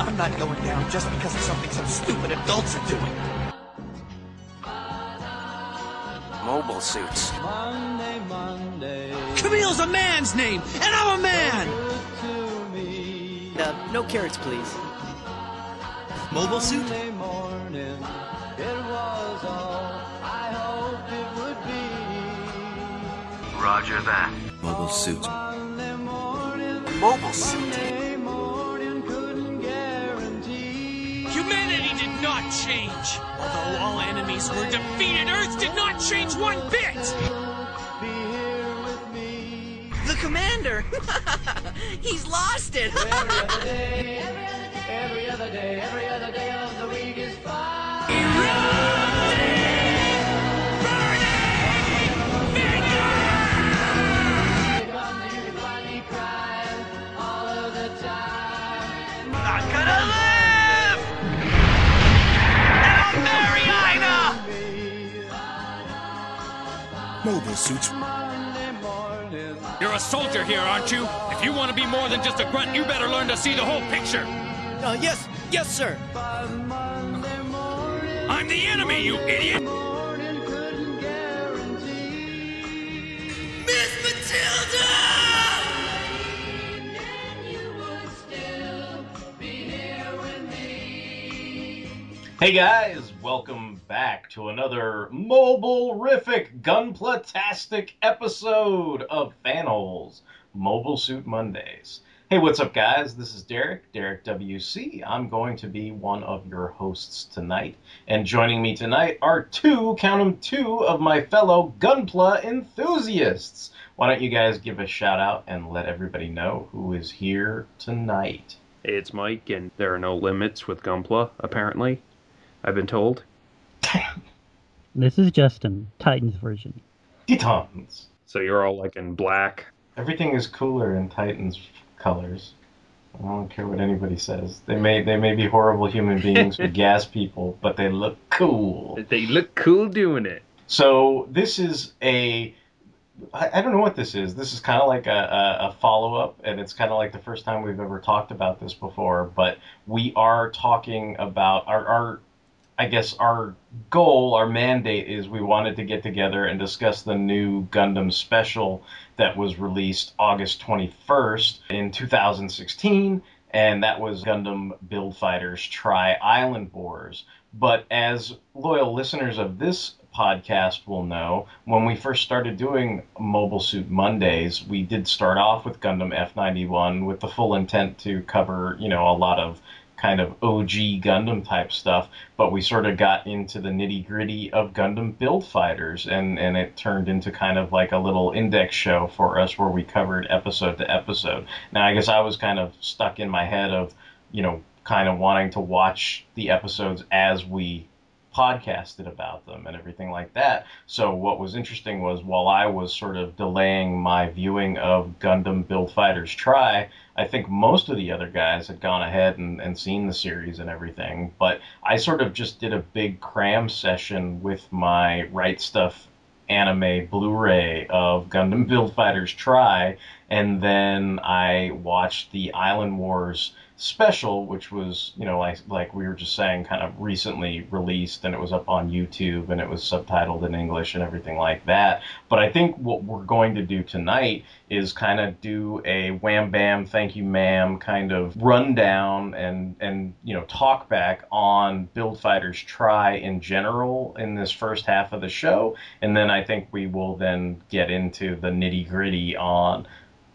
I'm not going down just because of something some stupid adults are doing. Mobile suits. Monday, Monday, Camille's a man's name, and I'm a man! to me. Uh, no carrots, please. Mobile suit? Monday morning, it was all I hoped it would be. Roger that. Mobile suit. Monday morning, Mobile suit. Did not change. Although all enemies were defeated, Earth did not change one bit. Be here with me. The commander! He's lost it! Every other day, every other day, every other day of the week Mobile suits. You're a soldier here, aren't you? If you want to be more than just a grunt, you better learn to see the whole picture. Uh, yes, yes, sir. by Monday morning, I'm the enemy, you idiot! morning couldn't guarantee. Miss Matilda! Hey guys, welcome back to another mobile-rific, gunpla-tastic episode of Fanholes Mobile Suit Mondays. Hey, what's up guys? This is Derek, Derek WC. I'm going to be one of your hosts tonight, and joining me tonight are two, count 'em two, of my fellow gunpla enthusiasts. Why don't you guys give a shout out and let everybody know who is here tonight? Hey, it's Mike, and there are no limits with Gunpla, apparently. I've been told. This is Justin, Titans version. Titans. So you're all like in black. Everything is cooler in Titans colors. I don't care what anybody says. They may they may be horrible human beings with gas people, but they look cool. They look cool doing it. So this is a I, I don't know what this is. This is kind of like a, a, a follow up, and it's kind of like the first time we've ever talked about this before. But we are talking about our, our I guess our goal, our mandate is we wanted to get together and discuss the new Gundam special that was released August 21st in 2016, and that was Gundam Build Fighters Try Island Wars. But as loyal listeners of this podcast will know, when we first started doing Mobile Suit Mondays, we did start off with Gundam F91 with the full intent to cover, you know, a lot of kind of OG Gundam type stuff, but we sort of got into the nitty gritty of Gundam build fighters, and, and it turned into kind of like a little index show for us where we covered episode to episode. Now, I guess I was kind of stuck in my head of, you know, kind of wanting to watch the episodes as we podcasted about them and everything like that. So what was interesting was while I was sort of delaying my viewing of Gundam Build Fighters Try, I think most of the other guys had gone ahead and, and seen the series and everything. But I sort of just did a big cram session with my Right Stuf anime Blu-ray of Gundam Build Fighters Try, and then I watched the Island Wars special, which was, you know, like like we were just saying, kind of recently released, and it was up on YouTube, and it was subtitled in English and everything like that. But I think what we're going to do tonight is kind of do a wham bam, thank you ma'am kind of rundown and and you know talk back on Build Fighters Try in general in this first half of the show, and then I think we will then get into the nitty gritty on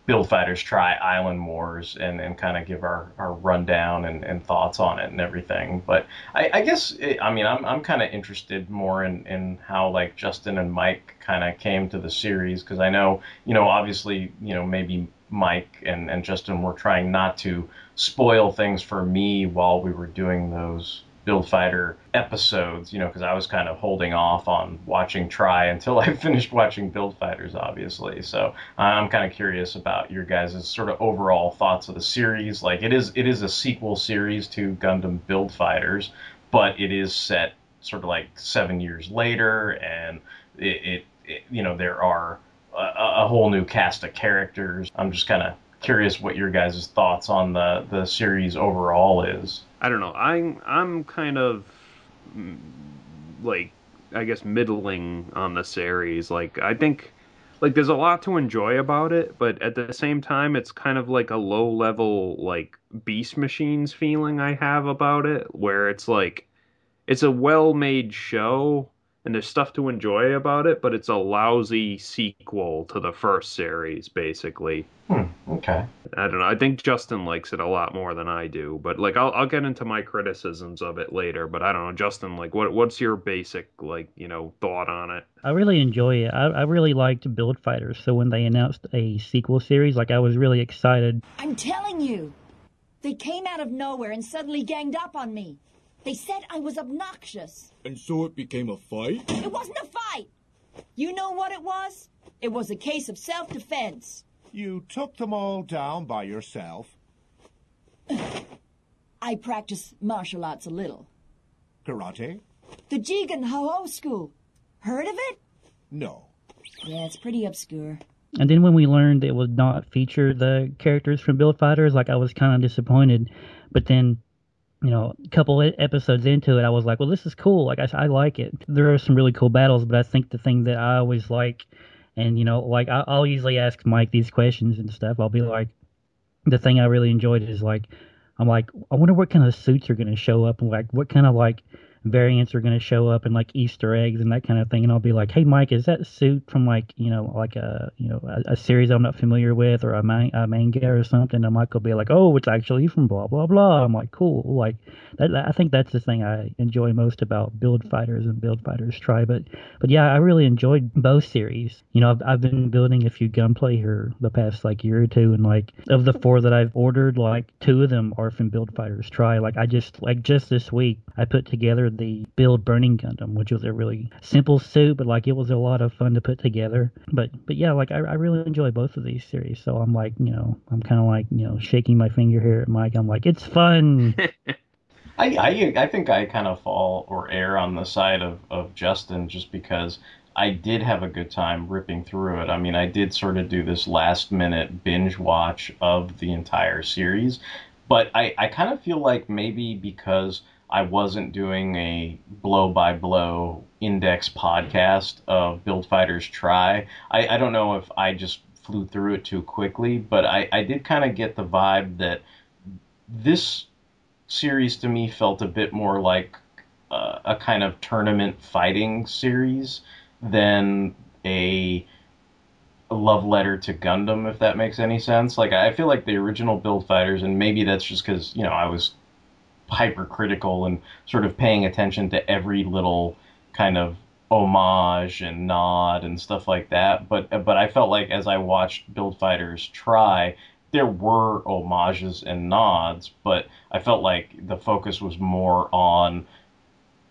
Build Fighters Try Island Wars and, and kind of give our, our rundown and, and thoughts on it and everything. But I, I guess, it, I mean, I'm, I'm kind of interested more in, in how like Justin and Mike kind of came to the series because I know, you know, obviously, you know, maybe Mike and, and Justin were trying not to spoil things for me while we were doing those Build Fighter episodes, you know, because I was kind of holding off on watching Try until I finished watching Build Fighters, obviously. So I'm kind of curious about your guys' sort of overall thoughts of the series. Like it is, it is a sequel series to Gundam Build Fighters, but it is set sort of like seven years later, and it, it, it you know, there are a, a whole new cast of characters. I'm just kind of curious what your guys' thoughts on the the series overall is. I don't know. I'm I'm kind of like I guess middling on the series. Like I think like there's a lot to enjoy about it, but at the same time it's kind of like a low level like Beast Machines feeling I have about it where it's like it's a well-made show and there's stuff to enjoy about it, but it's a lousy sequel to the first series, basically. Hmm, okay. I don't know. I think Justin likes it a lot more than I do, but like I'll I'll get into my criticisms of it later. But I don't know, Justin. Like, what what's your basic like you know thought on it? I really enjoy it. I, I really liked Build Fighters, so when they announced a sequel series, like I was really excited. I'm telling you, they came out of nowhere and suddenly ganged up on me. They said I was obnoxious. And so it became a fight? It wasn't a fight. You know what it was? It was a case of self-defense. You took them all down by yourself? I practice martial arts a little. Karate? The Jigen Ho-Ho School. Heard of it? No. Yeah, it's pretty obscure. And then when we learned it would not feature the characters from Build Fighters, like I was kind of disappointed. But then you know, a couple episodes into it, I was like, well, this is cool. Like, I, I like it. There are some really cool battles, but I think the thing that I always like, and, you know, like, I, I'll usually ask Mike these questions and stuff. I'll be like, the thing I really enjoyed is like, I'm like, I wonder what kind of suits are going to show up and like what kind of like variants are going to show up and like Easter eggs and that kind of thing. And I'll be like, hey, Mike, is that suit from like, you know, like a, you know, a, a series I'm not familiar with or a, man, a manga or something? And Mike will be like, oh, it's actually from blah, blah, blah. I'm like, cool. Like, that, I think that's the thing I enjoy most about Build Fighters and Build Fighters Try. But, but yeah, I really enjoyed both series. You know, I've, I've been building a few gunpla here the past like year or two. And like, of the four that I've ordered, like two of them are from Build Fighters Try. Like, I just, like, just this week, I put together the build Burning Gundam, which was a really simple suit, but like it was a lot of fun to put together. But but yeah, like I, I really enjoy both of these series. So I'm like, you know, I'm kind of like, you know, shaking my finger here at Mike. I'm like, it's fun. I, I I think I kind of fall or err on the side of, of Justin just because I did have a good time ripping through it. I mean, I did sort of do this last minute binge watch of the entire series, but I, I kind of feel like maybe because I wasn't doing a blow by blow index podcast of Build Fighters Try. I, I don't know if I just flew through it too quickly, but I, I did kind of get the vibe that this series to me felt a bit more like uh, a kind of tournament fighting series than a, a love letter to Gundam, if that makes any sense. Like I feel like the original Build Fighters, and maybe that's just because you know I was hypercritical and sort of paying attention to every little kind of homage and nod and stuff like that. But but I felt like as I watched Build Fighters try, there were homages and nods, but I felt like the focus was more on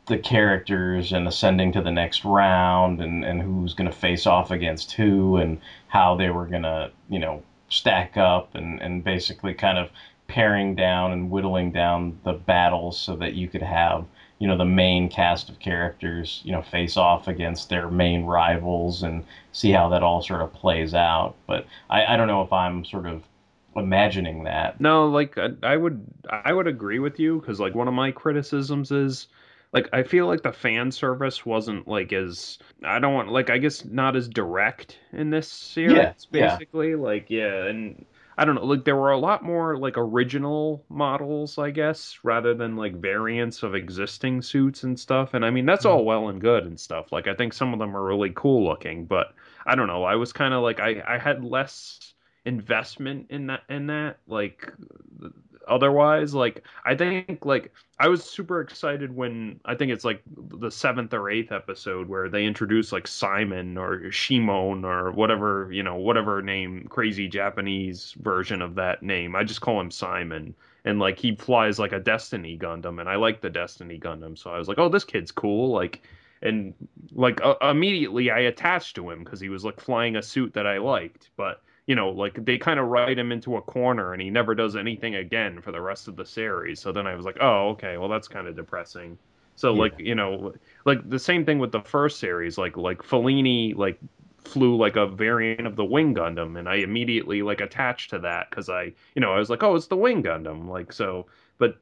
the characters and ascending to the next round and, and who's going to face off against who and how they were going to, you know, stack up and, and basically kind of paring down and whittling down the battles so that you could have you know the main cast of characters you know face off against their main rivals and see how that all sort of plays out. But i, I don't know if i'm sort of imagining that. No like I, I would i would agree with you because like one of my criticisms is like i feel like the fan service wasn't like as i don't want like i guess not as direct in this series yeah, basically. Yeah. like yeah and I don't know, like there were a lot more like original models, I guess, rather than like variants of existing suits and stuff. And I mean, that's mm-hmm. all well and good and stuff. Like I think some of them are really cool looking, but I don't know. I was kind of like I I had less investment in that in that like otherwise like i think like i was super excited when i think it's like the seventh or eighth episode where they introduce like simon or shimon or whatever you know whatever name crazy japanese version of that name. I just call him simon. And like he flies like a destiny gundam and i like the destiny gundam so i was like oh this kid's cool like and like uh, immediately i attached to him because he was like flying a suit that i liked but you know, like they kind of write him into a corner and he never does anything again for the rest of the series. So then I was like, oh, okay, well that's kind of depressing. So yeah. like, you know, like the same thing with the first series, like like Fellini like flew like a variant of the Wing Gundam, and I immediately like attached to that because I, you know, I was like, oh, it's the Wing Gundam, like so. But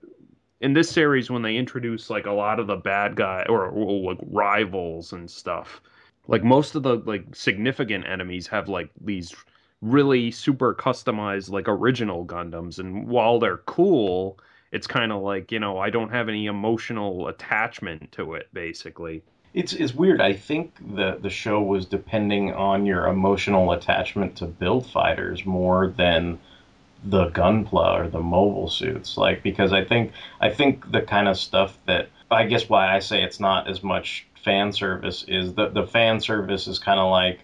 in this series, when they introduce like a lot of the bad guy or, or like rivals and stuff, like most of the like significant enemies have like these really super customized like original Gundams, and while they're cool, it's kind of like you know I don't have any emotional attachment to it, basically. It's it's weird. I think the the show was depending on your emotional attachment to build fighters more than the gunpla or the mobile suits. Like because I think I think the kind of stuff that I guess why I say it's not as much fan service is that the fan service is kind of like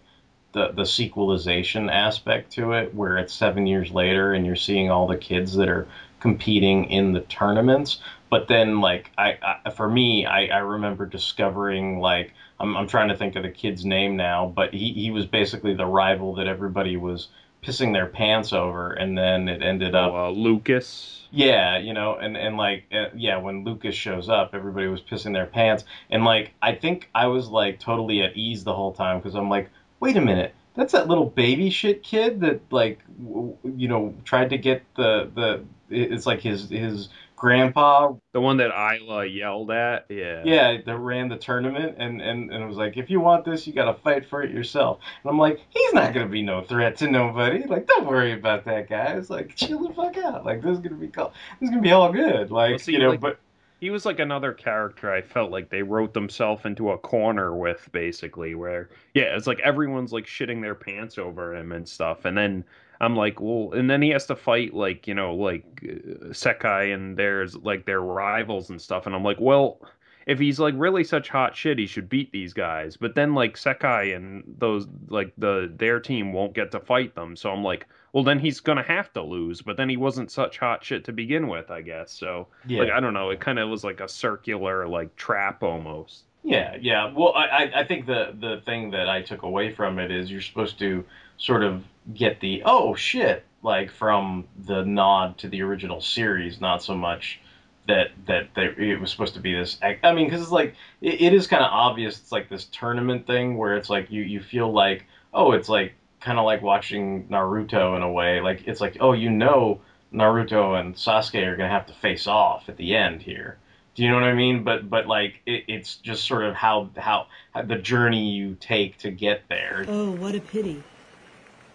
the the sequelization aspect to it, where it's seven years later and you're seeing all the kids that are competing in the tournaments. But then, like, I, I for me, I, I remember discovering like I'm I'm trying to think of the kid's name now, but he he was basically the rival that everybody was pissing their pants over, and then it ended up uh, Lucas. Yeah, you know, and and like uh, yeah, when Lucas shows up, everybody was pissing their pants, and like I think I was like totally at ease the whole time because I'm like, wait a minute, that's that little baby shit kid that like w- you know tried to get the the it's like his his grandpa The one that Isla yelled at. Yeah. yeah that ran the tournament and and and it was like if you want this you got to fight for it yourself. And i'm like he's not gonna be no threat to nobody. Like don't worry about that guy it's like chill the fuck out. Like this is gonna be cool. This is gonna be all good. Like Well, see, you know like- but He was like another character I felt like they wrote themselves into a corner with, basically, where, yeah, it's like everyone's like shitting their pants over him and stuff. And then I'm like, well, and then he has to fight, like, you know, like uh, Sekai and there's like their rivals and stuff. And I'm like, well, if he's like really such hot shit, he should beat these guys. But then like Sekai and those, like, the their team won't get to fight them. So I'm like, well, then he's gonna have to lose. But then he wasn't such hot shit to begin with, I guess. So Yeah. like I don't know, it kind of was like a circular like trap almost. Yeah, yeah. Well, I, I- I think the the thing that I took away from it is you're supposed to sort of get the oh shit like from the nod to the original series, not so much that that they, it was supposed to be this. I mean, because it's like it, it is kind of obvious. It's like this tournament thing where it's like you you feel like oh, it's like kind of like watching Naruto in a way. Like it's like oh, you know, Naruto and Sasuke are gonna have to face off at the end here. Do you know what I mean? But but like it, it's just sort of how how how the journey you take to get there. Oh, what a pity.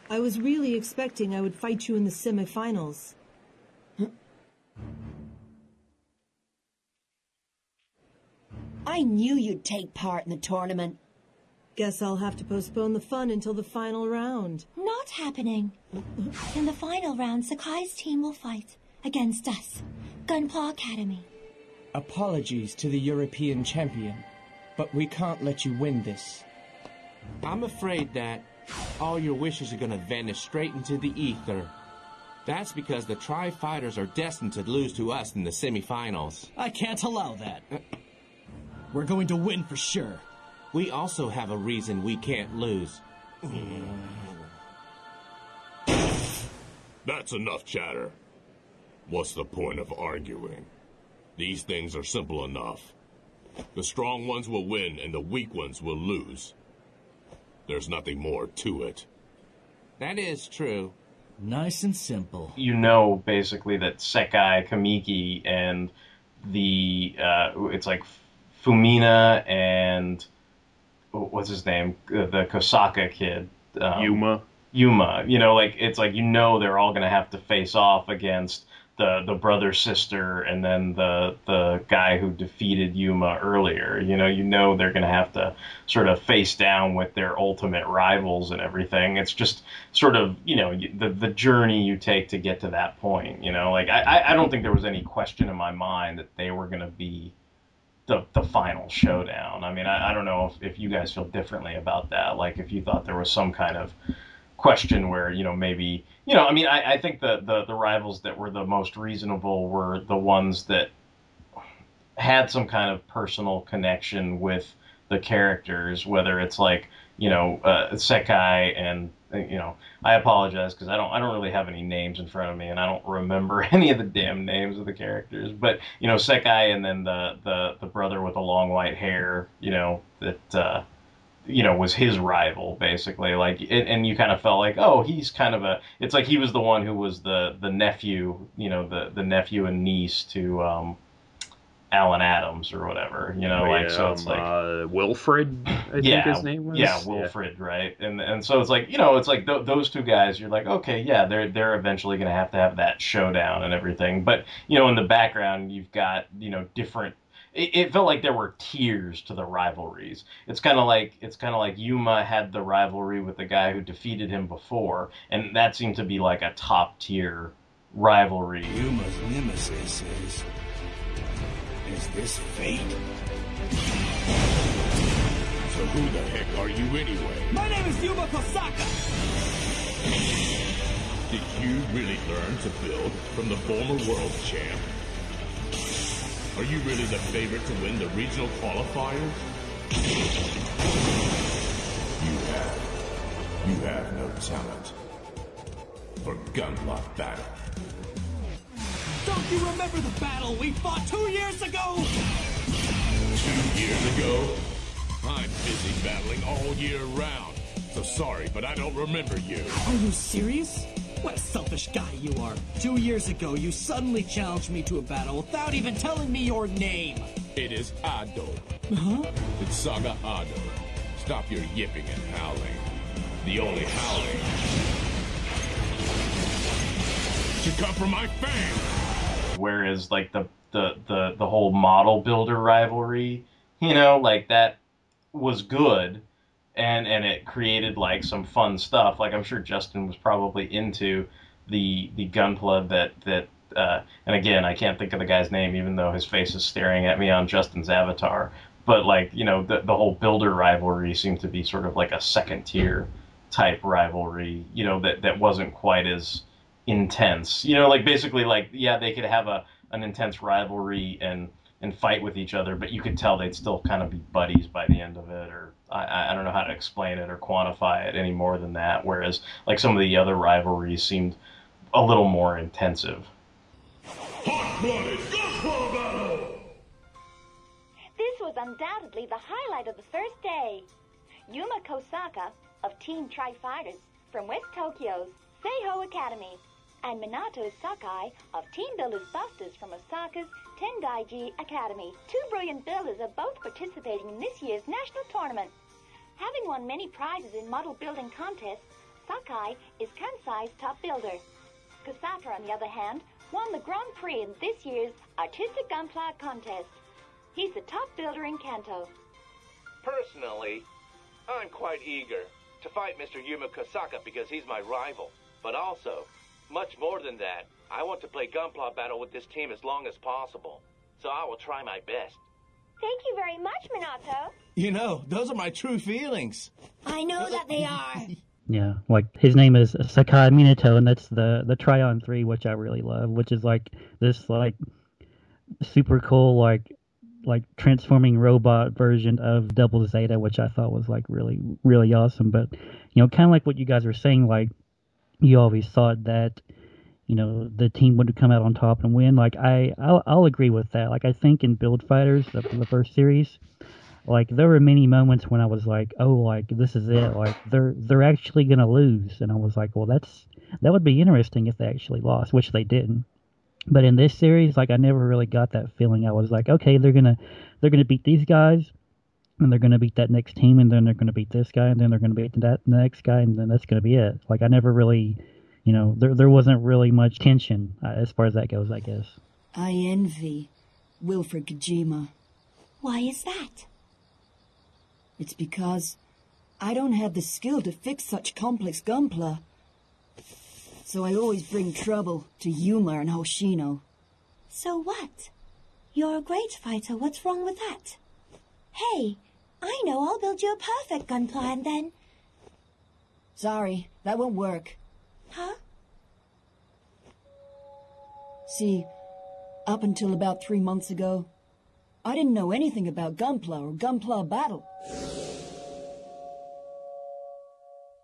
I was really expecting I would fight you in the semifinals. I knew you'd take part in the tournament. Guess I'll have to postpone the fun until the final round. Not happening. In the final round, Sekai's team will fight against us, Gunpla Academy. Apologies to the European champion, but we can't let you win this. I'm afraid that all your wishes are gonna vanish straight into the ether. That's because the Tri Fighters are destined to lose to us in the semifinals. I can't allow that. We're going to win for sure. We also have a reason we can't lose. That's enough chatter. What's the point of arguing? These things are simple enough. The strong ones will win and the weak ones will lose. There's nothing more to it. That is true. Nice and simple. You know basically that Sekai Kamiki and the uh, it's like Fumina and what's his name Uh, the Kosaka kid um, Yuma. Yuma. You know, like it's like you know they're all gonna have to face off against the the brother sister and then the the guy who defeated Yuma earlier. You know, you know they're gonna have to sort of face down with their ultimate rivals and everything. It's just sort of you know the the journey you take to get to that point. You know, like I I- I don't think there was any question in my mind that they were gonna be the the final showdown. I mean, I, I don't know if, if you guys feel differently about that. Like if you thought there was some kind of question where you know maybe you know I mean I, I think the, the the rivals that were the most reasonable were the ones that had some kind of personal connection with the characters, whether it's like you know uh, Sekai and you know I apologize because I don't I don't really have any names in front of me and I don't remember any of the damn names of the characters, but you know Sekai and then the the the brother with the long white hair, you know that. Uh, you know, was his rival basically. Like, and, and you kind of felt like, oh, he's kind of a. It's like he was the one who was the the nephew, you know, the the nephew and niece to um, Alan Adams or whatever. You know, Oh, like yeah, so it's um, like uh, Wilfred, I yeah, think his name was. yeah, Wilfred, right? And and so it's like you know, it's like th- those two guys. You're like, okay, yeah, they're they're eventually going to have to have that showdown and everything. But you know, in the background, you've got you know different. It, it felt like there were tiers to the rivalries. It's kind of like it's kind of like Yuma had the rivalry with the guy who defeated him before, and that seemed to be like a top tier rivalry. Yuma's nemesis is. Is this fate? So who the heck are you anyway? My name is Yuma Kosaka! Did you really learn to build from the former world champ? Are you really the favorite to win the regional qualifiers? You have. You have no talent. For gunpla battle. Don't you remember the battle we fought two years ago? Two years ago? I'm busy battling all year round. So sorry, but I don't remember you. Are you serious? What a selfish guy you are. Two years ago, you suddenly challenged me to a battle without even telling me your name. It is Ado. Huh? It's Saga Ado. Stop your yipping and howling. The only howling should come from my fans. Whereas like the the the the whole model builder rivalry you know like that was good and and it created like some fun stuff. Like i'm sure justin was probably into the the gunpla that that uh, and again i can't think of the guy's name even though his face is staring at me on justin's avatar but like you know the, the whole builder rivalry seemed to be sort of like a second tier type rivalry you know that that wasn't quite as intense. You know, like basically like yeah, they could have a an intense rivalry and and fight with each other, but you could tell they'd still kind of be buddies by the end of it, or I, I don't know how to explain it or quantify it any more than that. Whereas like some of the other rivalries seemed a little more intensive. This was undoubtedly the highlight of the first day. Yuma Kosaka of Team Tri-Fighters from West Tokyo's Seiho Academy and Minato Sakai of Team Builders Busters from Osaka's Tendaiji Academy. Two brilliant builders are both participating in this year's national tournament. Having won many prizes in model building contests, Sakai is Kansai's top builder. Kosaka, on the other hand, won the Grand Prix in this year's Artistic Gunpla contest. He's the top builder in Kanto. Personally, I'm quite eager to fight Mr. Yuma Kosaka because he's my rival. But also, much more than that, I want to play Gunpla battle with this team as long as possible. So I will try my best. Thank you very much, Minato. You know, those are my true feelings. I know that they are. Yeah, like his name is Sakai Minato, and that's the the Tryon Three, which I really love, which is like this like super cool like like transforming robot version of Double Zeta, which I thought was like really really awesome. But you know, kind of like what you guys were saying, like you always thought that you know the team would come out on top and win. Like I I'll, I'll agree with that. Like I think in Build Fighters, the, the first series, like there were many moments when I was like, oh, like this is it. Like they're they're actually gonna lose, and I was like, well, that's that would be interesting if they actually lost, which they didn't. But in this series, like I never really got that feeling. I was like, okay, they're gonna they're gonna beat these guys, and they're gonna beat that next team, and then they're gonna beat this guy, and then they're gonna beat that next guy, and then that's gonna be it. Like I never really, you know, there there wasn't really much tension uh, as far as that goes. I guess. I envy Wilfred Kijima. Why is that? It's because I don't have the skill to fix such complex gunpla. So I always bring trouble to Yuma and Hoshino. So what? You're a great fighter. What's wrong with that? Hey, I know. I'll build you a perfect gunpla and then. Sorry, that won't work. Huh? See, up until about three months ago, I didn't know anything about gunpla or gunpla battle.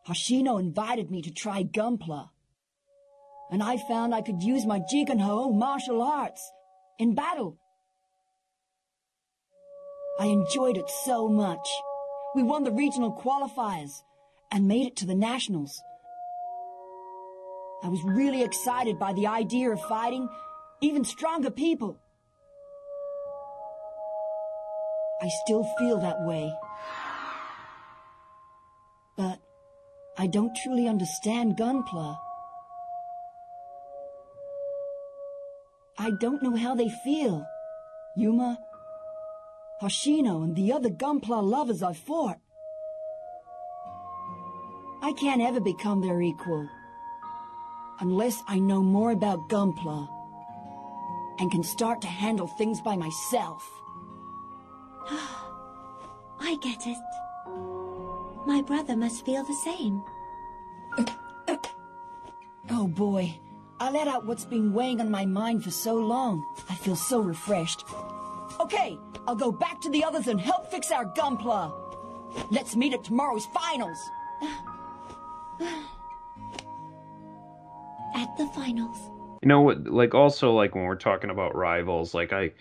Hoshino invited me to try gunpla. And I found I could use my Jigenho martial arts in battle. I enjoyed it so much. We won the regional qualifiers and made it to the nationals. I was really excited by the idea of fighting even stronger people. I still feel that way. But I don't truly understand Gunpla. I don't know how they feel. Yuma, Hoshino, and the other Gunpla lovers I fought. I can't ever become their equal unless I know more about Gunpla and can start to handle things by myself. I get it. My brother must feel the same. Oh boy, I let out what's been weighing on my mind for so long. I feel so refreshed. Okay, I'll go back to the others and help fix our Gunpla. Let's meet at tomorrow's finals. At the finals. You know what? Like also like when we're talking about rivals, like I,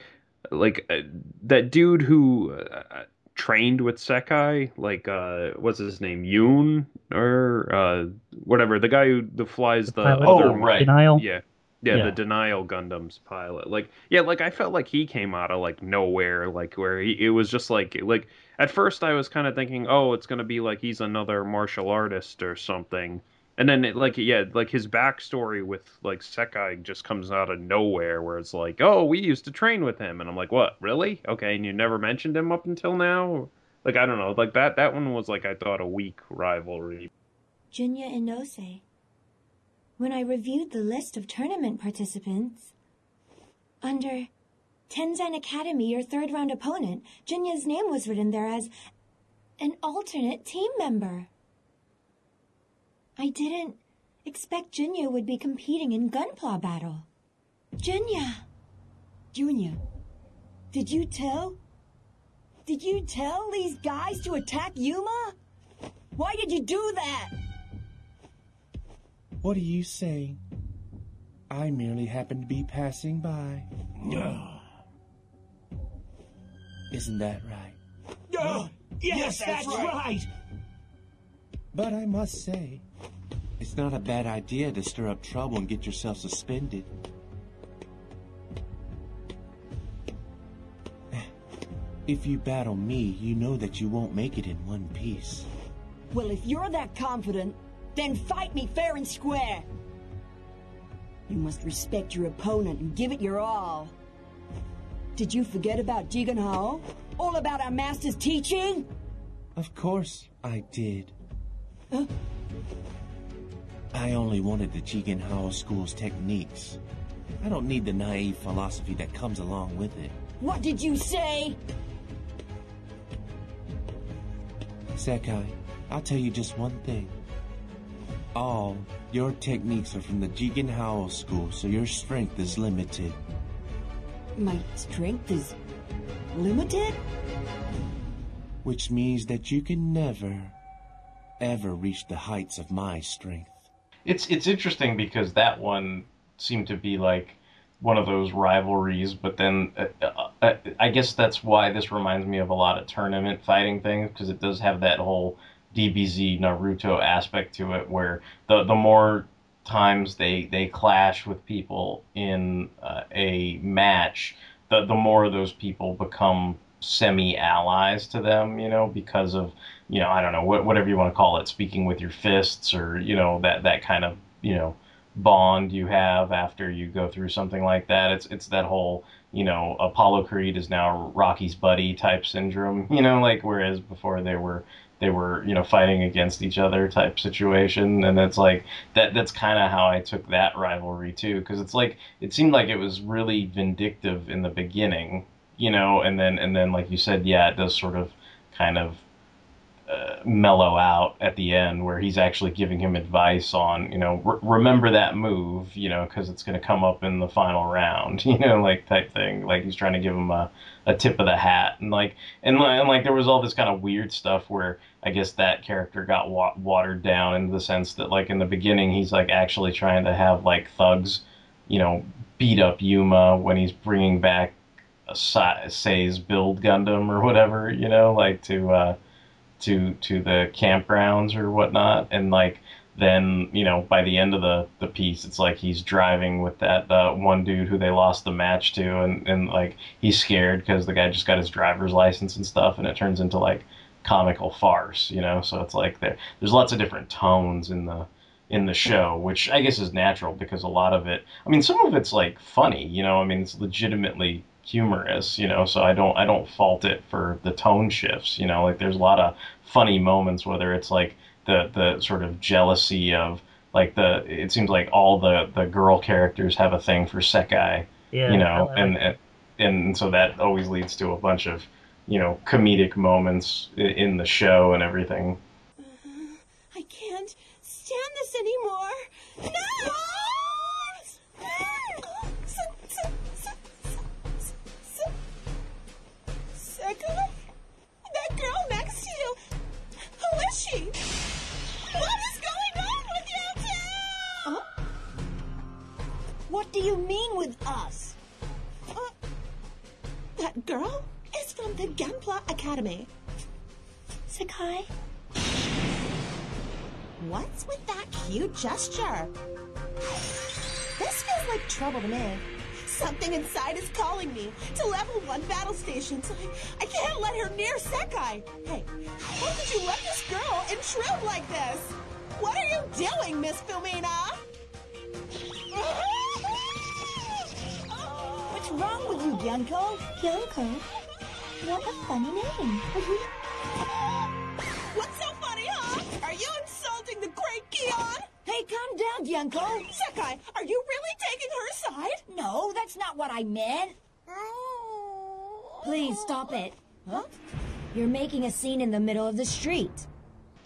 like uh, that dude who uh, trained with Sekai, like uh, what's his name, Yoon or uh, whatever, the guy who the flies the, pilot? other Oh, right. Denial? yeah. Yeah, Yeah. the Denial Gundam's pilot. Like, yeah, like I felt like he came out of like nowhere, like where he it was just like like at first I was kind of thinking, oh, it's gonna be like he's another martial artist or something, and then it, like yeah, like his backstory with like Sekai just comes out of nowhere, where it's like, oh, we used to train with him, and I'm like, what, really? Okay, and you never mentioned him up until now. Like I don't know, like that that one was like I thought a weak rivalry. Junya Inose. When I reviewed the list of tournament participants, under Tenzan Academy, your third round opponent, Junya's name was written there as an alternate team member. I didn't expect Junya would be competing in Gunpla battle. Junya! Junior, did you tell? Did you tell these guys to attack Yuma? Why did you do that? What are you saying? I merely happened to be passing by. Isn't that right? Oh, yes, that's, right. But I must say, It's not a bad idea to stir up trouble and get yourself suspended. If you battle me, you know that you won't make it in one piece. Well, if you're that confident, then fight me fair and square. You must respect your opponent and give it your all. Did you forget about Jigen Hao? All about our master's teaching? of course I did. Huh? I only wanted the Jigen Hao School's techniques. I don't need the naive philosophy that comes along with it. What did you say? Sekai, I'll tell you just one thing. All your techniques are from the Jigen Hao School, so your strength is limited. My strength is limited? Which means that you can never, ever reach the heights of my strength. It's it's interesting because that one seemed to be like one of those rivalries, but then uh, uh, uh, I guess that's why this reminds me of a lot of tournament fighting things because it does have that whole DBZ Naruto aspect to it, where the the more times they they clash with people in uh, a match, the the more those people become semi allies to them, you know, because of you know I don't know what whatever you want to call it, speaking with your fists or you know that that kind of you know bond you have after you go through something like that. It's it's that whole you know Apollo Creed is now Rocky's buddy type syndrome. You know, like whereas before they were they were you know fighting against each other type situation, and that's like that. That's kind of how I took that rivalry too, because it's like it seemed like it was really vindictive in the beginning, you know, and then and then like you said, yeah, it does sort of kind of uh, mellow out at the end where he's actually giving him advice on you know re- remember that move you know because it's going to come up in the final round you know like type thing. Like he's trying to give him a, a tip of the hat. And like and, and like there was all this kind of weird stuff where i guess that character got wa- watered down in the sense that like in the beginning he's like actually trying to have like thugs you know beat up yuma when he's bringing back a Sa- Sei's build gundam or whatever you know like to uh to to the campgrounds or whatnot, and like then you know by the end of the the piece, it's like he's driving with that uh, one dude who they lost the match to, and and like he's scared because the guy just got his driver's license and stuff, and it turns into like comical farce, you know. So it's like there there's lots of different tones in the in the show, which I guess is natural because a lot of it, I mean, some of it's like funny, you know. I mean, it's legitimately humorous, you know. So I don't I don't fault it for the tone shifts, you know. Like there's a lot of funny moments, whether it's like the the sort of jealousy of like the it seems like all the the girl characters have a thing for Sekai, Yeah, you know, I and, and and so that always leads to a bunch of you know comedic moments in the show and everything. Uh, I can't stand this anymore. No! Do you mean with us? Uh, that girl is from the Gunpla Academy. Sakai? What's with that cute gesture? This feels like trouble to me. Something inside is calling me to level one battle stations. I, I can't let her near Sekai. Hey, how could you let this girl intrude like this? What are you doing, Miss Fumina? What's wrong with you, Bianco? Bianco? What a funny name. What's so funny, huh? Are you insulting the great Keon? Hey, calm down, Bianco. Sekai, are you really taking her side? No, that's not what I meant. Oh. Please stop it. Huh? You're making a scene in the middle of the street.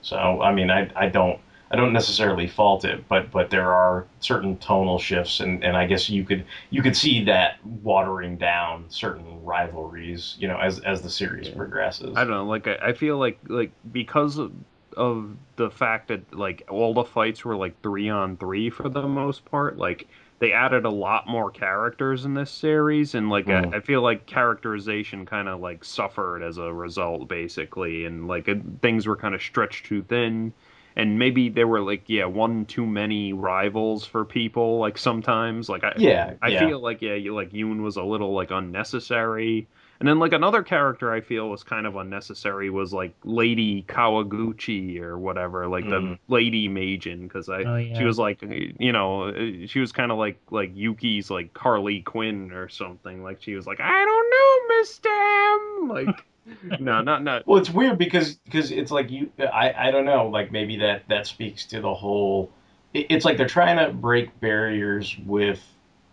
So I mean, I I don't I don't necessarily fault it, but but there are certain tonal shifts, and, and I guess you could you could see that watering down certain rivalries, you know, as as the series progresses. I don't know. Like I, I feel like like because of, of the fact that like all the fights were like three on three for the most part, like they added a lot more characters in this series, and like Mm. I, I feel like characterization kind of like suffered as a result, basically, and like it, things were kind of stretched too thin. And maybe there were like yeah one too many rivals for people like sometimes like I Yeah, I yeah. feel like yeah you like Yoon was a little like unnecessary and then like another character I feel was kind of unnecessary was like Lady Kawaguchi or whatever, like the Mhm. Lady Majin, because I Oh, yeah. she was like you know she was kind of like like Yuki's like Harley Quinn or something. Like she was like I don't know Mister M. Like no not not Well, it's weird because because it's like you I I don't know like maybe that that speaks to the whole. it- It's like they're trying to break barriers with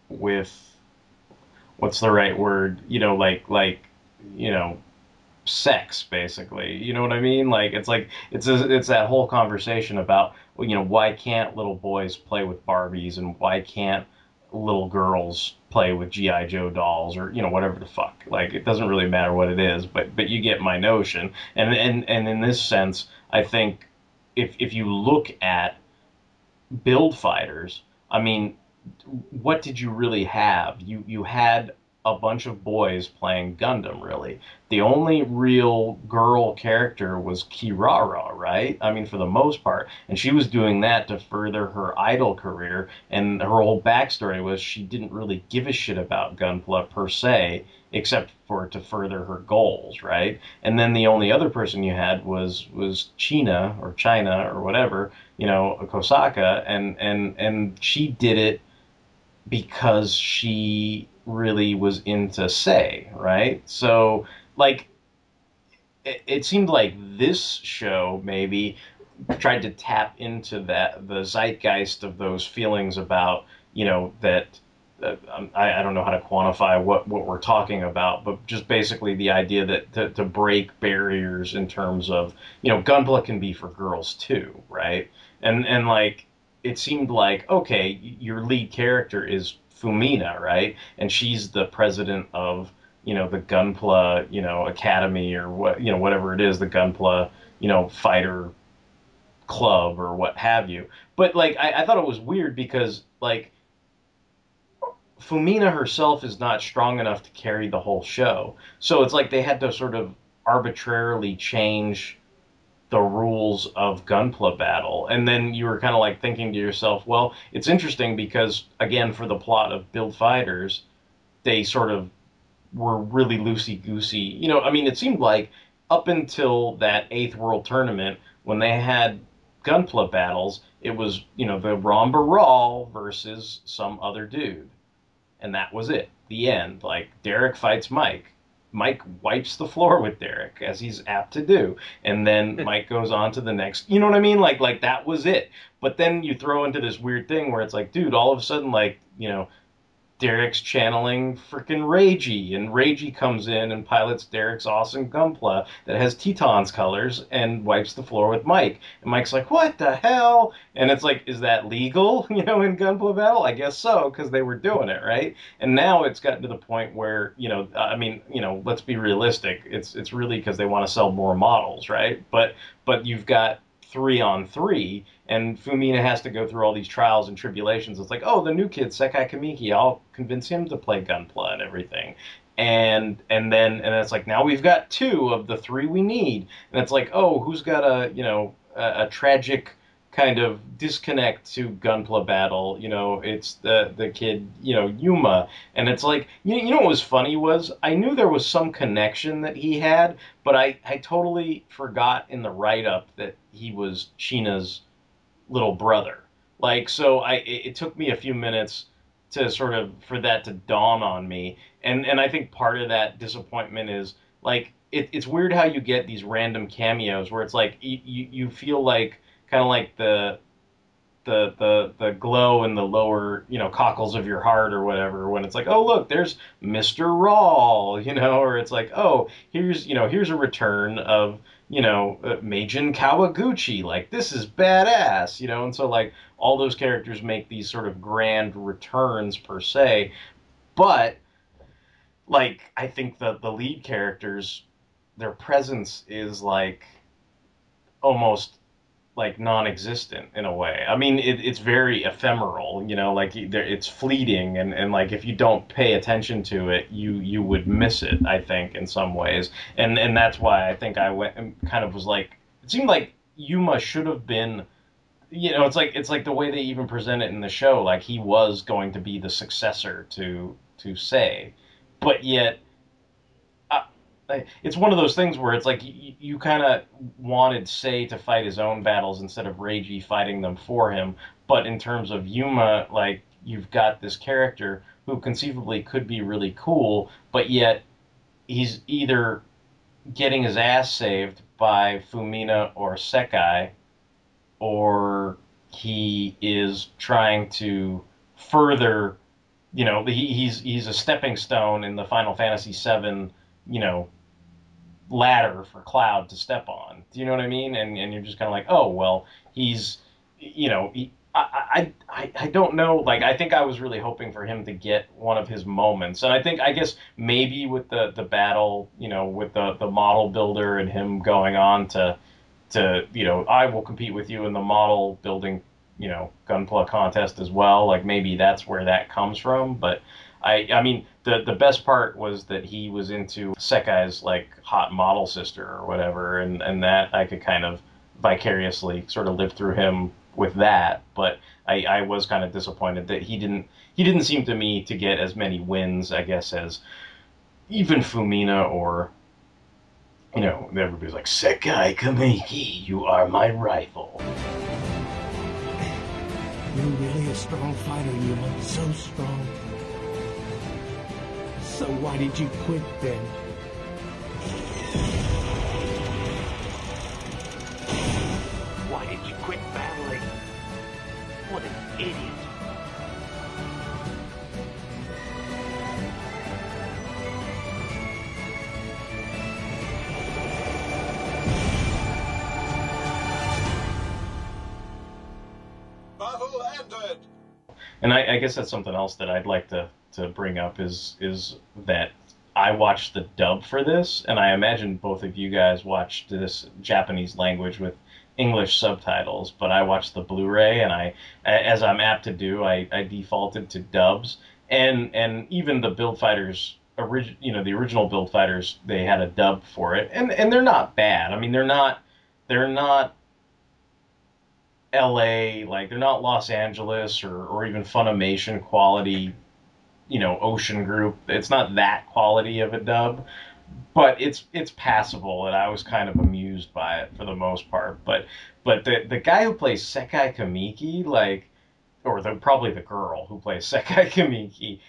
with what's the right word? You know, like like you know sex basically you know what i mean like it's like it's a, it's that whole conversation about you know why can't little boys play with barbies and why can't little girls play with gi joe dolls or you know whatever the fuck. Like it doesn't really matter what it is but but you get my notion. And and and in this sense i think if if you look at build fighters i mean what did you really have? You you had a bunch of boys playing Gundam, really. The only real girl character was Kirara, right? I mean, for the most part. And she was doing that to further her idol career. And her whole backstory was she didn't really give a shit about Gunpla per se, except for to further her goals, right? And then the only other person you had was was China or China or whatever, you know, a Kosaka, and and and she did it because she really was into Sei, right? So, like, it, it seemed like this show maybe tried to tap into that the zeitgeist of those feelings about you know that. Uh, um, I, I don't know how to quantify what, what we're talking about, but just basically the idea that to, to break barriers in terms of, you know, Gunpla can be for girls too, right? And and like it seemed like okay, your lead character is Fumina, right? And she's the president of you know the Gunpla you know Academy or what you know whatever it is, the Gunpla you know fighter club or what have you. But like I, I thought it was weird because like Fumina herself is not strong enough to carry the whole show. So it's like they had to sort of arbitrarily change the rules of Gunpla battle. And then you were kind of like thinking to yourself, well, it's interesting because again, for the plot of Build Fighters, they sort of were really loosey goosey. You know, I mean, it seemed like up until that eighth world tournament when they had Gunpla battles, it was you know the Ramba Ral versus some other dude, and that was it. The end. Like Derek fights Mike. Mike wipes the floor with Derek as he's apt to do, and then Mike goes on to the next. You know what I mean? Like like that was it. But then you throw into this weird thing where it's like, dude, all of a sudden like you know Derek's channeling freaking Reiji, and Reiji comes in and pilots Derek's awesome Gunpla that has Teton's colors and wipes the floor with Mike. And Mike's like, "What the hell?" And it's like, "Is that legal?" You know, in Gunpla battle, I guess so, because they were doing it right. And now it's gotten to the point where you know, I mean, you know, let's be realistic. It's it's really because they want to sell more models, right? But but you've got three on three, and Fumina has to go through all these trials and tribulations. It's like, oh, the new kid, Sekai Kamiki, I'll convince him to play Gunpla and everything. And and then and it's like now we've got two of the three we need, and it's like, oh, who's got a you know a, a tragic kind of disconnect to Gunpla battle. You know, it's the the kid, you know, Yuma, and it's like you, you know what was funny was I knew there was some connection that he had, but I I totally forgot in the write up that he was China's little brother. Like so, I it, it took me a few minutes to sort of for that to dawn on me, and and I think part of that disappointment is like it, it's weird how you get these random cameos where it's like you, you, feel like kind of like the the the the glow in the lower you know cockles of your heart or whatever when it's like oh look there's Mr. Ral you know or it's like oh here's you know here's a return of you know uh, Meijin Kawaguchi like this is badass you know and so like all those characters make these sort of grand returns per se but like I think the the lead characters their presence is like almost like non-existent in a way. I mean, it, it's very ephemeral, you know, like it's fleeting, and, and like if you don't pay attention to it, you you would miss it. I think in some ways, and and that's why I think I went and kind of was like, it seemed like Yuma should have been. You know, it's like it's like the way they even present it in the show. Like he was going to be the successor to to Sei, but yet it's one of those things where it's like you, you kind of wanted Sei to fight his own battles instead of Reiji fighting them for him. But in terms of Yuma, like you've got this character who conceivably could be really cool, but yet he's either getting his ass saved by Fumina or Sekai, or he is trying to further, you know, he, he's he's a stepping stone in the Final Fantasy VII, you know, ladder for Cloud to step on. Do you know what I mean? And and you're just kind of like, oh well, he's, you know, he, I, I I don't know. Like I think I was really hoping for him to get one of his moments, and I think I guess maybe with the the battle, you know, with the the model builder and him going on to to you know, I will compete with you in the model building, you know, gunpla contest as well. Like maybe that's where that comes from, but I I mean the the best part was that he was into Sekai's like hot model sister or whatever, and and that I could kind of vicariously sort of live through him with that. But I, I was kind of disappointed that he didn't he didn't seem to me to get as many wins, I guess, as even Fumina or you know, everybody's like, Sekai Kamiki, you are my rival. You're really a strong fighter, you are so strong. So why did you quit then? Why did you quit battling? What an idiot. Battle ended! And I, I guess that's something else that I'd like to, to bring up is is that I watched the dub for this, and I imagine both of you guys watched this Japanese language with English subtitles, but I watched the Blu-ray, and I, as I'm apt to do, I, I defaulted to dubs, and and even the Build Fighters orig- you know the original Build Fighters they had a dub for it, and and they're not bad. I mean they're not they're not L.A. like they're not Los Angeles or or even Funimation quality, you know, Ocean Group. It's not that quality of a dub, but it's it's passable, and I was kind of amused by it for the most part. But but the the guy who plays Sekai Kamiki, like, or the probably the girl who plays Sekai Kamiki,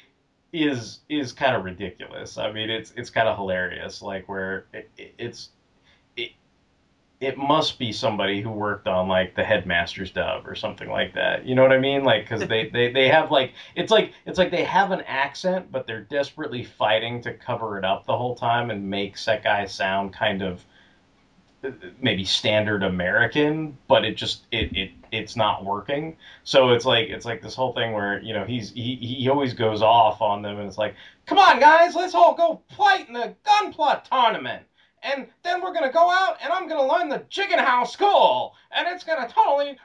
is is kind of ridiculous. I mean, it's it's kind of hilarious. Like where it, it, it's it it must be somebody who worked on like the headmaster's dub or something like that. You know what I mean? Like because they, they they have like it's like it's like they have an accent, but they're desperately fighting to cover it up the whole time and make Sekai sound kind of maybe standard American, but it just it, it it's not working. So it's like it's like this whole thing where you know he's he he always goes off on them, and it's like, come on guys, let's all go fight in the gunpla tournament, and then we're gonna go out and I'm gonna learn the Jigen Hao School, and it's gonna totally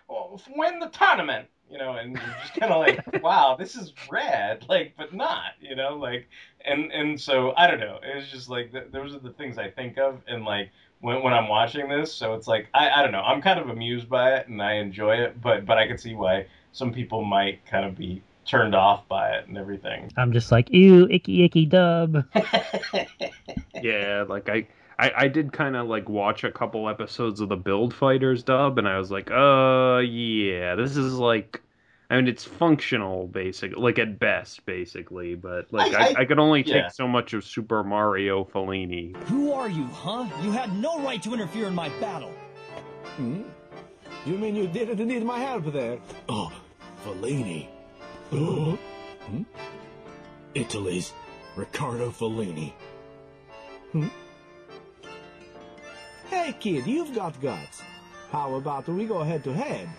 win the tournament. You know, and you're just kind of like, wow, this is rad, like, but not, you know, like, and and so I don't know. It was just like th- those are the things I think of, and like when, when I'm watching this. So it's like I, I don't know. I'm kind of amused by it and I enjoy it, but but I can see why some people might kind of be turned off by it and everything. I'm just like, ew, icky, icky dub. yeah, like I. I, I did kind of like watch a couple episodes of the Build Fighters dub, and I was like, uh, yeah, this is like, I mean, it's functional, basically, like at best, basically, but like I, I, I could only take yeah. so much of Super Mario Fellini. Who are you, huh? You had no right to interfere in my battle. Hmm? You mean you didn't need my help there? Oh, Fellini. Oh. Hmm? Italy's Riccardo Fellini. Hmm? Hey, kid, you've got guts. How about we go head to head?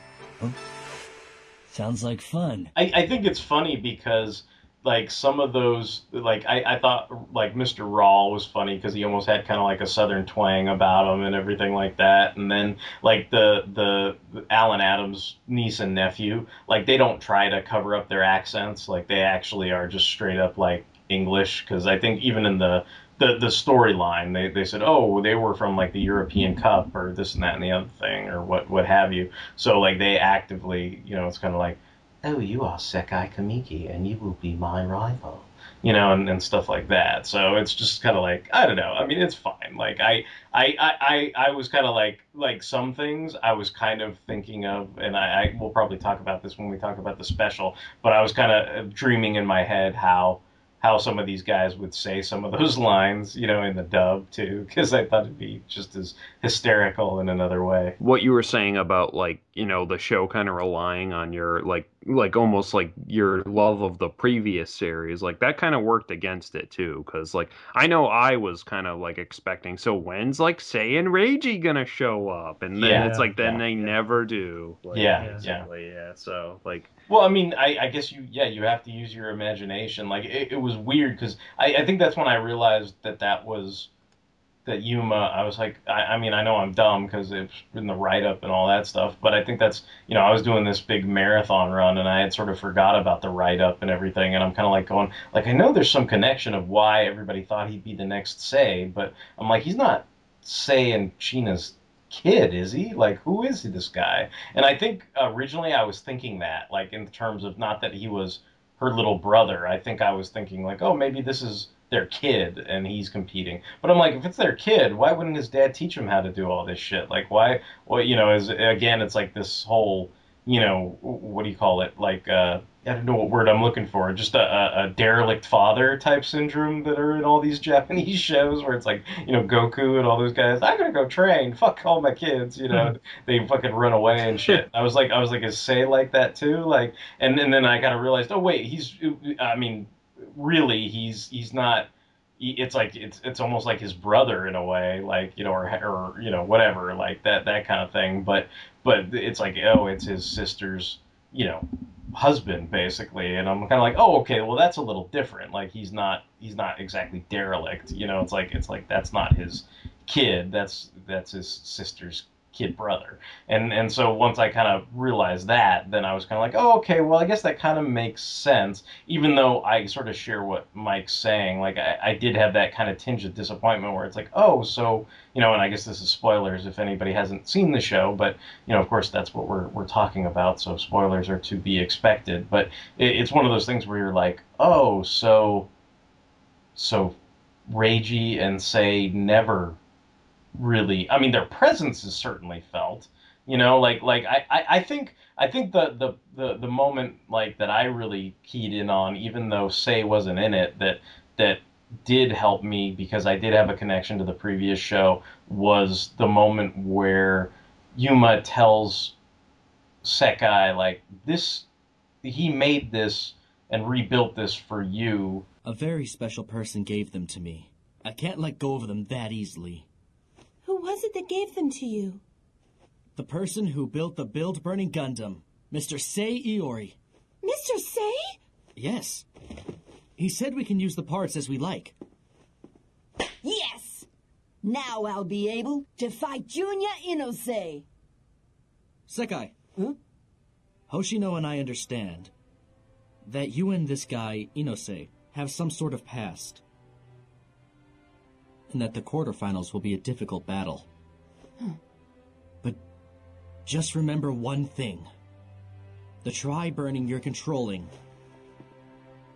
Sounds like fun. I, I think it's funny because like some of those like I, I thought like Mr. Ral was funny because he almost had kind of like a southern twang about him and everything like that and then like the the Alan Adams niece and nephew like they don't try to cover up their accents like they actually are just straight up like English because I think even in the the the storyline. They, they said oh they were from like the European Cup or this and that and the other thing or what what have you. So like they actively you know it's kind of like oh you are Sekai Kamiki and you will be my rival you know and, and stuff like that. So it's just kind of like I don't know. I mean it's fine. Like I I I I, I was kind of like like some things I was kind of thinking of and I, I will probably talk about this when we talk about the special but I was kind of dreaming in my head how how some of these guys would say some of those lines, you know, in the dub too, because I thought it'd be just as hysterical in another way. What you were saying about like, you know, the show kind of relying on your like like almost like your love of the previous series, like that kind of worked against it too, because like I know I was kind of like expecting, so when's like Sei and Reiji gonna show up, and then Yeah, it's like then yeah, they never do. Like, Yeah, yeah. yeah. So like Well, I mean, I, I guess you, yeah, you have to use your imagination. Like, it, it was weird because I, I think that's when I realized that that was that Yuma. I was like, I, I mean, I know I'm dumb because it's in the write up and all that stuff, but I think that's, you know, I was doing this big marathon run and I had sort of forgot about the write up and everything, and I'm kind of like going, like, I know there's some connection of why everybody thought he'd be the next Sei, but I'm like, he's not Sei and China's kid, is he? Like, who is this guy? And I think originally I was thinking that, like, in terms of not that he was her little brother. I think I was thinking, like, oh, maybe this is their kid and he's competing. But I'm like, if it's their kid, why wouldn't his dad teach him how to do all this shit? Like, why? Well, you know, is again, it's like this whole, you know, what do you call it? Like, uh, I don't know what word I'm looking for. Just a, a, a derelict father type syndrome that are in all these Japanese shows where it's like, you know, Goku and all those guys. I'm gonna go train. Fuck all my kids. You know, they fucking run away and shit. I was like, I was like, is Sei like that too? Like, and and then I kind of realized, oh wait, he's. I mean, really, he's he's not. It's like it's it's almost like his brother in a way, like you know, or or you know, whatever, like that that kind of thing. But but it's like, oh, it's his sister's, you know, husband basically and i'm kind of like oh okay well that's a little different like he's not he's not exactly derelict you know it's like it's like that's not his kid that's that's his sister's kid brother. And and so once I kind of realized that, then I was kind of like, oh, okay, well, I guess that kind of makes sense. Even though I sort of share what Mike's saying, like I, I did have that kind of tinge of disappointment where it's like, oh, so you know, and I guess this is spoilers if anybody hasn't seen the show, but you know, of course, that's what we're we're talking about, so spoilers are to be expected. But it, it's one of those things where you're like, oh, so so Reiji and Sei never really I mean their presence is certainly felt. You know, like like I, I, I think I think the, the, the, the moment like that I really keyed in on, even though Sei wasn't in it, that that did help me because I did have a connection to the previous show was the moment where Yuma tells Sekai like this he made this and rebuilt this for you. A very special person gave them to me. I can't let go of them that easily. Who was it that gave them to you? The person who built the build burning Gundam, Mr. Sei Iori. Mr. Sei? Yes. He said we can use the parts as we like. Yes! Now I'll be able to fight Junya Inose. Sekai. Huh? Hoshino and I understand that you and this guy, Inose, have some sort of past. And that the quarterfinals will be a difficult battle. Hmm. But just remember one thing. The tri-burning you're controlling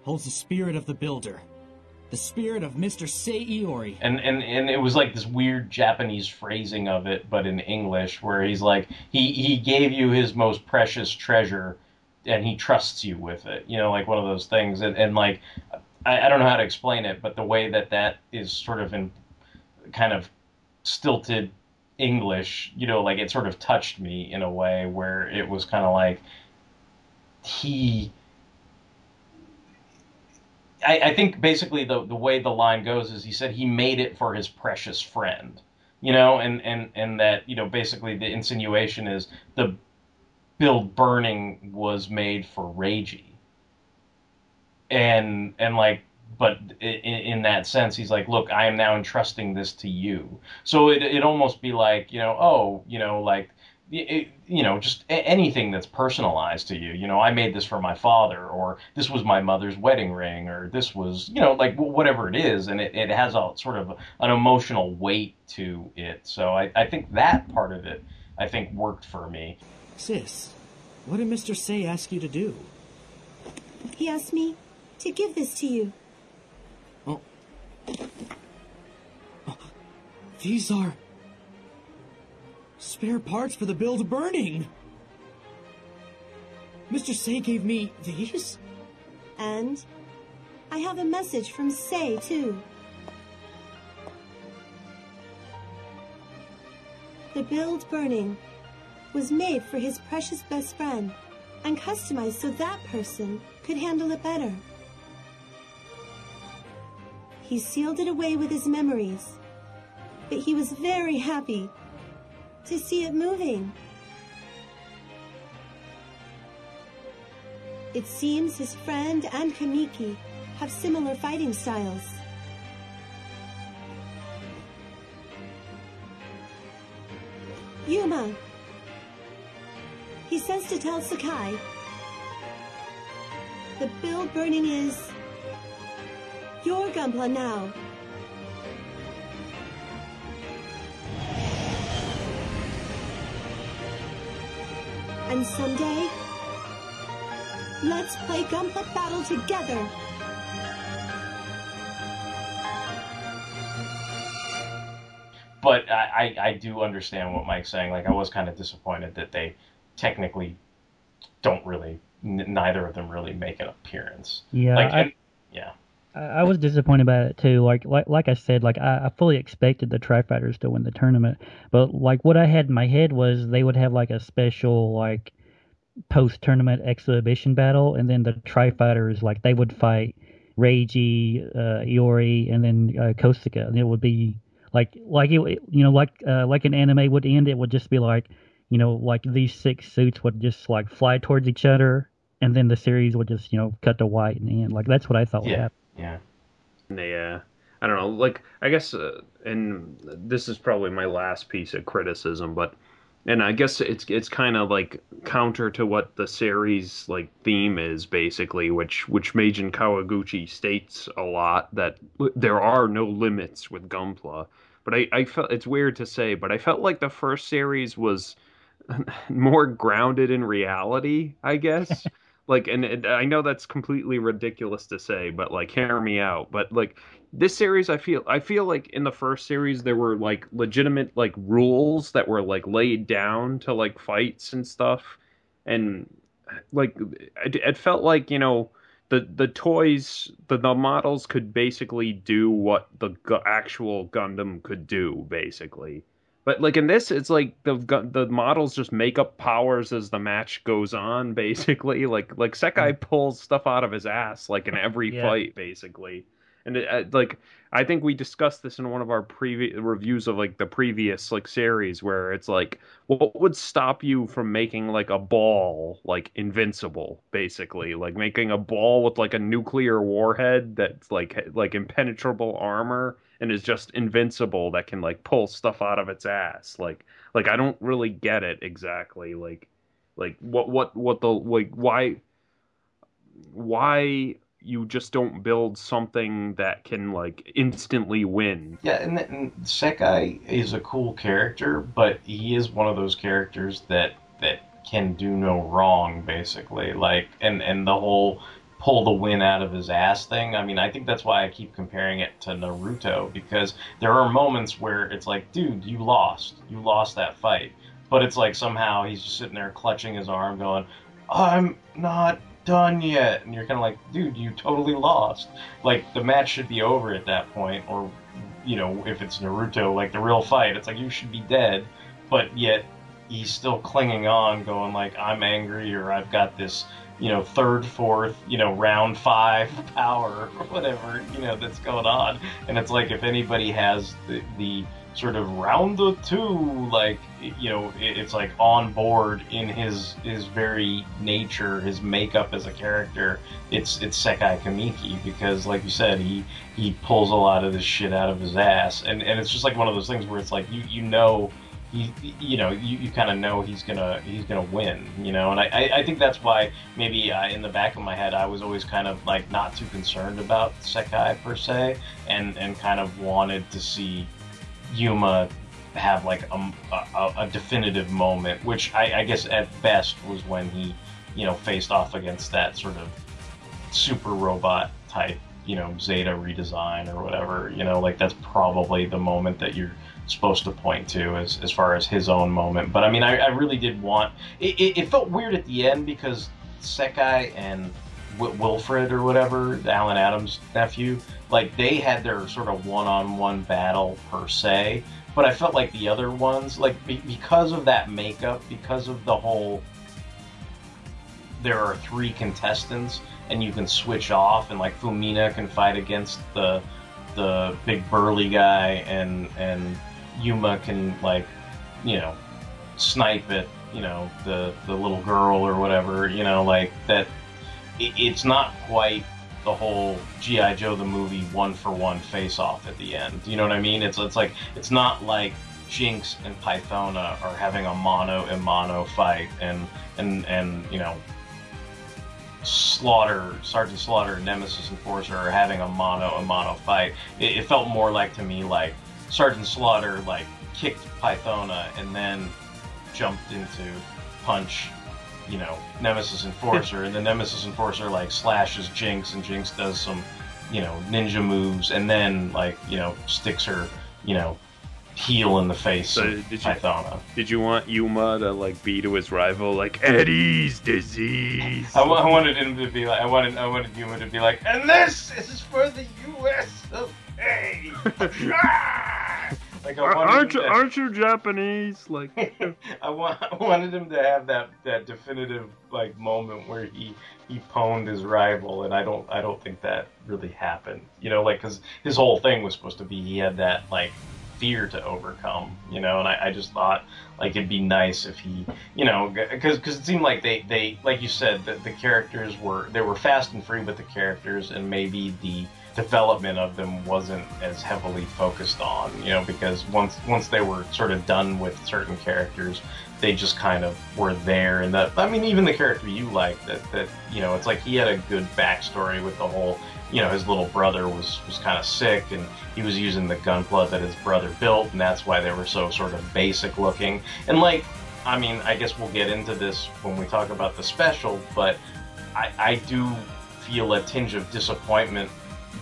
holds the spirit of the builder. The spirit of Mr. Sei Iori. And, and and it was like this weird Japanese phrasing of it, but in English, where he's like, he, he gave you his most precious treasure and he trusts you with it. You know, like one of those things. And, and like, I, I don't know how to explain it, but the way that that is sort of in kind of stilted English, you know, like it sort of touched me in a way where it was kind of like he. I, I think basically the the way the line goes is he said he made it for his precious friend, you know, and and and that you know basically the insinuation is the build burning was made for Reiji, and and like but in, in, that sense, he's like, look, I am now entrusting this to you. So it it almost be like, you know, oh, you know, like, it, you know, just anything that's personalized to you. You know, I made this for my father, or this was my mother's wedding ring, or this was, you know, like whatever it is, and it, it has a sort of an emotional weight to it. So I, I think that part of it, I think, worked for me. Sis, what did Mr. Sei ask you to do? He asked me to give this to you. Oh. These are spare parts for the build burning. Mr. Sei gave me these? And I have a message from Sei, too. The build burning was made for his precious best friend and customized so that person could handle it better. He sealed it away with his memories, but he was very happy to see it moving. It seems his friend and Kamiki have similar fighting styles. Yuma, he says to tell Sekai, the build burning is your Gunpla now. And someday, let's play Gunpla Battle together. But I, I, I do understand what Mike's saying. Like, I was kind of disappointed that they technically don't really, n- neither of them really make an appearance. Yeah, Like, I- and- yeah. I, was disappointed about it too. Like like like I said, like I, I fully expected the Try Fighters to win the tournament, but like what I had in my head was they would have like a special like post tournament exhibition battle, and then the Try Fighters like they would fight Reiji, uh, Iori, and then uh, Kosaka, and it would be like like it you know like uh, like an anime would end. It would just be like you know like these six suits would just like fly towards each other. And then the series would just, you know, cut to white and end. Like that's what I thought would Yeah. happen. Yeah. Yeah. I don't know. Like, I guess, uh, and this is probably my last piece of criticism, but and I guess it's it's kind of like counter to what the series like theme is basically, which which Meijin Kawaguchi states a lot that there are no limits with Gunpla. But I, I felt it's weird to say, but I felt like the first series was more grounded in reality, I guess. Like, and it, I know that's completely ridiculous to say, but like, hear me out. But like, this series, I feel, I feel like in the first series there were like legitimate like rules that were like laid down to like fights and stuff, and like, it, it felt like you know. The, the toys the, the models could basically do what the gu- actual Gundam could do basically but like in this, it's like the the models just make up powers as the match goes on. Basically, like like Sekai mm. pulls stuff out of his ass like in every Yeah. fight, basically. And it, uh, like I think we discussed this in one of our previous reviews of like the previous like series where it's like what would stop you from making like a ball like invincible basically? Like making a ball with like a nuclear warhead that's like like impenetrable armor and is just invincible that can like pull stuff out of its ass. Like like I don't really get it exactly. Like like what what what the like why why you just don't build something that can like instantly win Yeah, and, and Sekai is a cool character, but he is one of those characters that that can do no wrong, basically. Like, and and the whole pull the win out of his ass thing. I mean, I think that's why I keep comparing it to Naruto because there are moments where it's like, dude, you lost, you lost that fight, but it's like somehow he's just sitting there clutching his arm, going, "I'm not." Done yet. And you're kind of like dude you totally lost. Like the match should be over at that point or you know if it's naruto like the real fight it's like you should be dead. But yet he's still clinging on going like i'm angry or i've got this you know third fourth you know round five power or whatever you know that's going on. And it's like if anybody has the, the sort of round the two like you know it's like on board in his his very nature his makeup as a character. It's it's Sekai Kamiki because like you said he he pulls a lot of this shit out of his ass. And and it's just like one of those things where it's like you you know he, you know, you, you kind of know he's gonna he's gonna win, you know, and I, I, think that's why maybe uh, in the back of my head I was always kind of like not too concerned about Sekai per se, and and kind of wanted to see Yuma have like a, a, a definitive moment, which I, I guess at best was when he, you know, faced off against that sort of super robot type, you know, Zeta redesign or whatever. You know, like that's probably the moment that you're supposed to point to as, as far as his own moment. But I mean, I, I really did want. It, it, it felt weird at the end because Sekai and Wi- Wilfred or whatever, Alan Adams nephew, like they had their sort of one-on-one battle per se. But I felt like the other ones, like be, because of that makeup, because of the whole there are three contestants and you can switch off and like Fumina can fight against the the big burly guy and and Yuma can like you know snipe at you know the the little girl or whatever you know like that it, it's not quite the whole GI Joe the movie one for one face off at the end. You know what I mean? It's it's like it's not like Jinx and Pythona are having a mono and mono fight and and and you know Slaughter, Sergeant Slaughter, and Nemesis Enforcer are having a mono a mono fight. It, it felt more like to me like Sergeant Slaughter like kicked Pythona and then jumped into punch, you know, Nemesis Enforcer, and the Nemesis Enforcer like slashes Jinx, and Jinx does some, you know, ninja moves, and then like you know sticks her, you know, heel in the face So of did you- Pythona. Did you want Yuma to like be to his rival like Eddie's disease? I, I wanted him to be like, I wanted, I wanted Yuma to be like, and this is for the U.S. of A. Like I aren't you to- aren't you Japanese? Like I, wa- I wanted him to have that that definitive like moment where he he pwned his rival, and I don't I don't think that really happened. You know, like because his whole thing was supposed to be he had that like fear to overcome. You know, and I, I just thought like it'd be nice if he you know because because it seemed like they they like you said that the characters were they were fast and free, with the characters and maybe the development of them wasn't as heavily focused on, you know, because once once they were sort of done with certain characters, they just kind of were there. And that I mean, even the character you like, that that you know, it's like he had a good backstory with the whole, you know, his little brother was was kind of sick, and he was using the gunpla that his brother built, and that's why they were so sort of basic looking. And like, I mean, I guess we'll get into this when we talk about the special, but I, I do feel a tinge of disappointment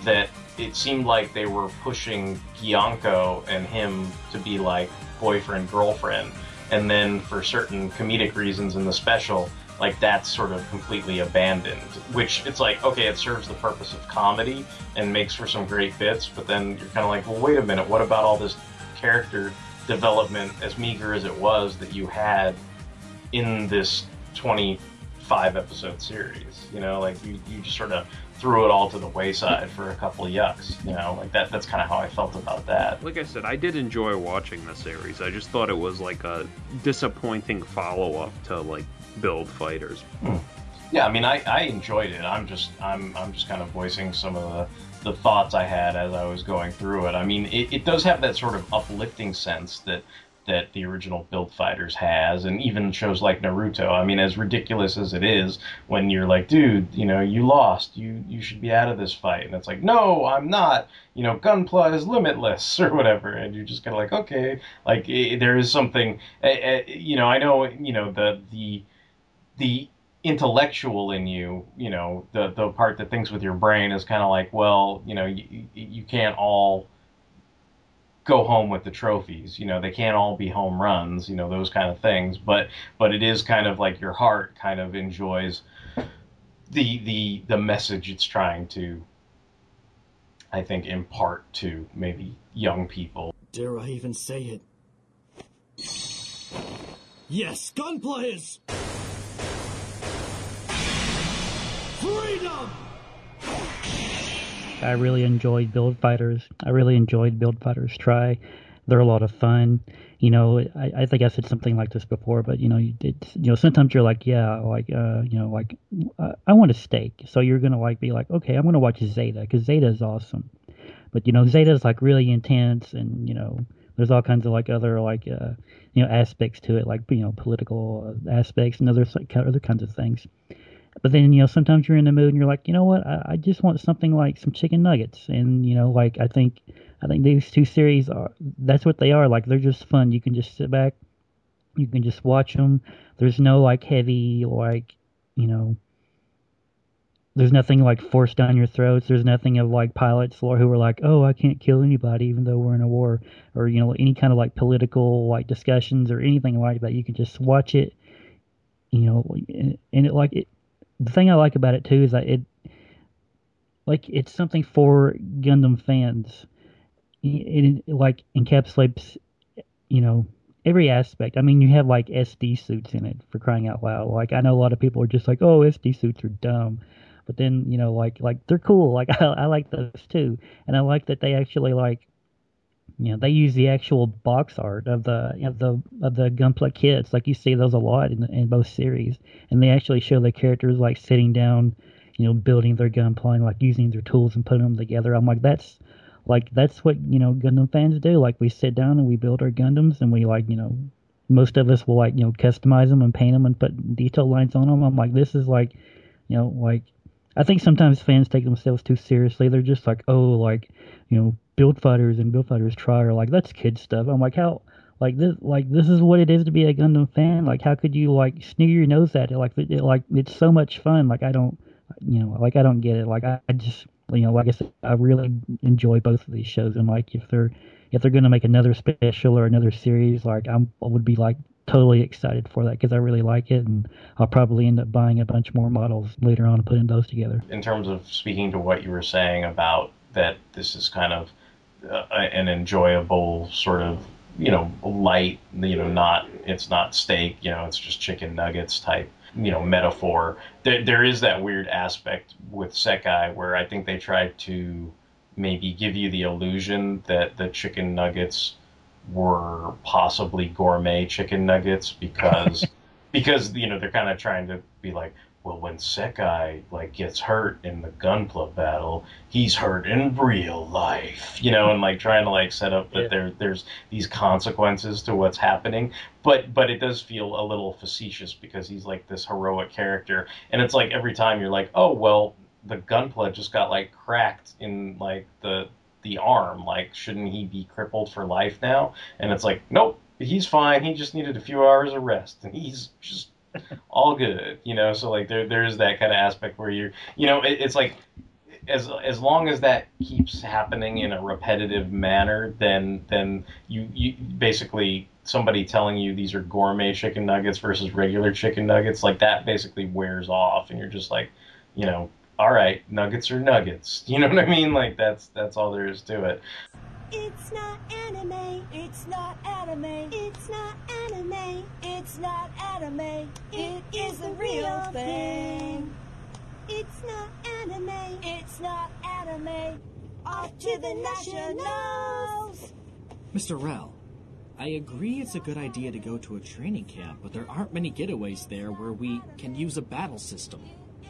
that it seemed like they were pushing Gyanko and him to be like boyfriend girlfriend, and then for certain comedic reasons in the special, like that's sort of completely abandoned. Which it's like okay, it serves the purpose of comedy and makes for some great bits, but then you're kind of like, well, wait a minute, what about all this character development, as meager as it was, that you had in this 25 episode series? You know, like you, you just sort of threw it all to the wayside for a couple of yucks. You know, like that. That's kind of how I felt about that. Like I said, I did enjoy watching the series. I just thought it was like a disappointing follow up to like Build Fighters. Hmm. Yeah, I mean, I, I enjoyed it. I'm just I'm I'm just kind of voicing some of the the thoughts I had as I was going through it. I mean, it, it does have that sort of uplifting sense that that the original Build Fighters has, and even shows like Naruto. I mean, as ridiculous as it is, when you're like, dude, you know, you lost, you you should be out of this fight, and it's like, no, I'm not. You know, Gunpla is limitless or whatever, and you're just kind of like, okay, like eh, there is something. you know, I know, you know, the the the intellectual in you, you know, the the part that thinks with your brain is kind of like, well, you know, you, you can't all go home with the trophies. You know, they can't all be home runs. You know, those kind of things. But but it is kind of like your heart kind of enjoys the the the message it's trying to, I think, impart to maybe young people. Dare I even say it? Yes, Gunpla is freedom! I really enjoyed Build Fighters. I really enjoyed Build Fighters Try. They're a lot of fun. You know, I, I think I said something like this before, but you know, you did. You know, sometimes you're like, yeah, like, uh, you know, like, uh, I want a steak, so you're gonna like be like, okay, I'm gonna watch Zeta because Zeta is awesome. But you know, Zeta is like really intense, and you know, there's all kinds of like other like, uh, you know, aspects to it, like you know, political aspects and other like, other kinds of things. But then, you know, sometimes you're in the mood and you're like, you know what, I, I just want something like some chicken nuggets. And, you know, like I think I think these two series are that's what they are. Like they're just fun. You can just sit back, you can just watch them. There's no like heavy like, you know, there's nothing like forced down your throats. There's nothing of like pilots or who are like, oh, I can't kill anybody even though we're in a war, or you know, any kind of like political like discussions or anything like that. You can just watch it, you know, and and it like it. The thing I like about it too is that it, like, it's something for Gundam fans. It, it like encapsulates, you know, every aspect. I mean, you have like SD suits in it for crying out loud. Like I know a lot of people are just like, "Oh, SD suits are dumb," but then you know, like like they're cool. Like I, I like those too, and I like that they actually like, you know, they use the actual box art of the of the of the Gunpla kits. Like you see those a lot in in both series, and they actually show the characters like sitting down, you know, building their Gunpla and like using their tools and putting them together. I'm like, that's like that's what you know Gundam fans do. Like we sit down and we build our Gundams, and we like you know, most of us will like you know customize them and paint them and put detail lines on them. I'm like, this is like, you know, like I think sometimes fans take themselves too seriously. They're just like, oh, like you know, build fighters and build fighters try are like that's kid stuff. I'm like, how? Like this, like this is what it is to be a Gundam fan. Like, how could you like sneer your nose at it? Like, it, like it's so much fun. Like, I don't, you know, like I don't get it. Like, I, I just, you know, like I said, I really enjoy both of these shows, and like if they're if they're gonna make another special or another series, like I'm, I would be like totally excited for that because I really like it, and I'll probably end up buying a bunch more models later on and putting those together. in terms of speaking to what you were saying about that this is kind of Uh, an enjoyable sort of you know light you know not it's not steak you know it's just chicken nuggets type you know metaphor. There, there is that weird aspect with sekai where i think they tried to maybe give you the illusion that the chicken nuggets were possibly gourmet chicken nuggets because because you know they're kind of trying to be like well, when Sekai like gets hurt in the Gunpla battle, he's hurt in real life, you know, and like trying to like set up that Yeah. there there's these consequences to what's happening. But but it does feel a little facetious because he's like this heroic character, and it's like every time you're like, oh well, the Gunpla just got like cracked in like the the arm, like shouldn't he be crippled for life now? And it's like, nope, he's fine. He just needed a few hours of rest, and he's just all good, you know. So like there there's that kind of aspect where you're, you know, it, it's like as as long as that keeps happening in a repetitive manner, then then you you basically somebody telling you these are gourmet chicken nuggets versus regular chicken nuggets, like that basically wears off, and you're just like, you know, all right, nuggets are nuggets. You know what I mean? Like that's that's all there is to it. It's not anime. It's not anime. It's not anime. It's not anime. It is the real thing. It's not anime. It's not anime. Off to the nationals. Mr. Ral, I agree it's a good idea to go to a training camp, but there aren't many getaways there where we can use a battle system.